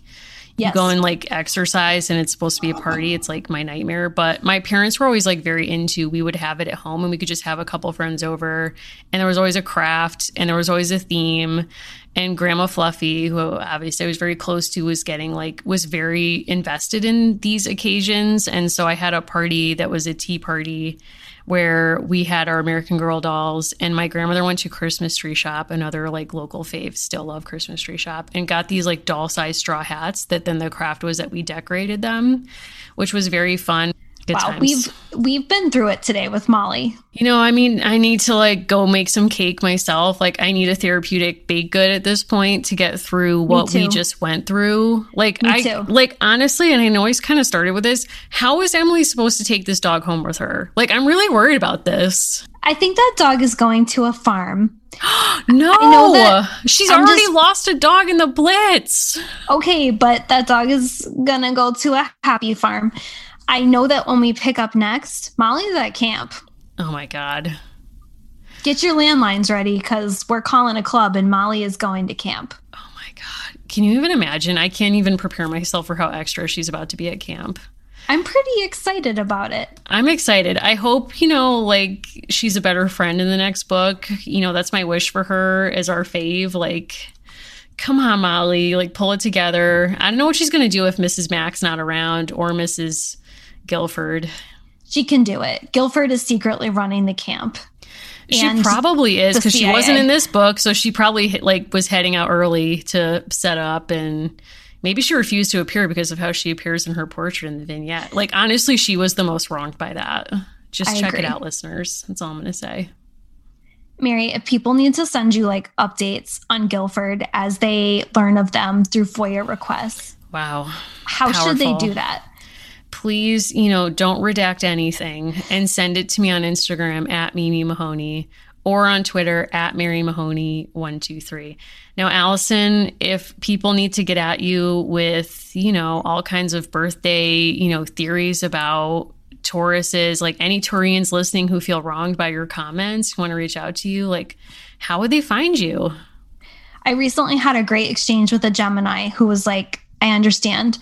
Yes. you go and like exercise and it's supposed to be a party. It's like my nightmare. But my parents were always like very into we would have it at home and we could just have a couple friends over and there was always a craft and there was always a theme. And Grandma Fluffy, who obviously I was very close to, was getting like was very invested in these occasions. And so I had a party that was a tea party where we had our American Girl dolls, and my grandmother went to Christmas Tree Shop, another like local fave, still love Christmas Tree Shop, and got these like doll sized straw hats that then the craft was that we decorated them, which was very fun. Good Wow, times. we've we've been through it today with Molly. You know, I mean, I need to like go make some cake myself. Like, I need a therapeutic baked good at this point to get through what we just went through. Like, Me I too. like honestly, and I know I kind of started with this. How is Emily supposed to take this dog home with her? Like, I'm really worried about this. I think that dog is going to a farm. [GASPS] No, she's I'm already just- lost a dog in the blitz. Okay, but that dog is gonna go to a happy farm. I know that when we pick up next, Molly's at camp. Oh my god. Get your landlines ready because we're calling a club and Molly is going to camp. Oh my god. Can you even imagine? I can't even prepare myself for how extra she's about to be at camp. I'm pretty excited about it. I'm excited. I hope, you know, like she's a better friend in the next book. You know, that's my wish for her as our fave. Like, come on, Molly, like pull it together. I don't know what she's going to do if Mrs. Mack's not around or Mrs. Gilford. She can do it. Gilford is secretly running the camp. She probably is because she wasn't in this book, so she probably like was heading out early to set up and maybe she refused to appear because of how she appears in her portrait in the vignette. Like honestly, she was the most wronged by that. Just I check agree. it out, listeners. That's all I'm going to say. Mary, if people need to send you like updates on Gilford as they learn of them through FOIA requests, Wow. how should they do that? Please, you know, don't redact anything and send it to me on Instagram at Mimi Mahoney or on Twitter at Mary Mahoney123. Now, Allison, if people need to get at you with, you know, all kinds of birthday, you know, theories about Tauruses, like any Taurians listening who feel wronged by your comments, want to reach out to you, like, how would they find you? I recently had a great exchange with a Gemini who was like, I understand.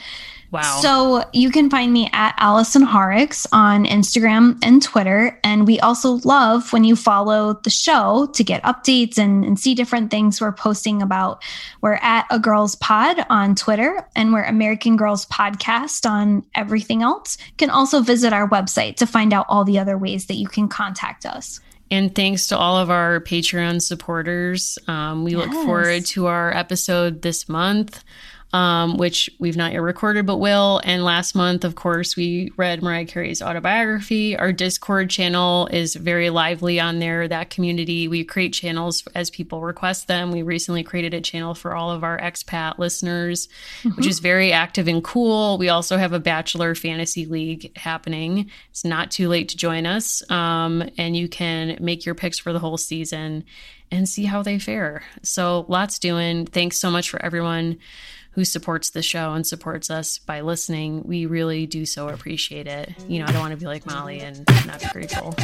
Wow. So you can find me at Allison Horrocks on Instagram and Twitter. And we also love when you follow the show to get updates and, and see different things we're posting about. We're at A Girls Pod on Twitter and we're American Girls Podcast on everything else. You can also visit our website to find out all the other ways that you can contact us. And thanks to all of our Patreon supporters. Um, we yes. look forward to our episode this month um, which we've not yet recorded but will. And last month, of course, we read Mariah Carey's autobiography. Our Discord channel is very lively on there, that community. We create channels as people request them. We recently created a channel for all of our expat listeners, mm-hmm. which is very active and cool. We also have a Bachelor Fantasy League happening. It's not too late to join us. Um, and you can make your picks for the whole season and see how they fare. So, lots doing. Thanks so much for everyone who supports the show and supports us by listening. We really do so appreciate it. You know, I don't want to be like Molly and not be grateful.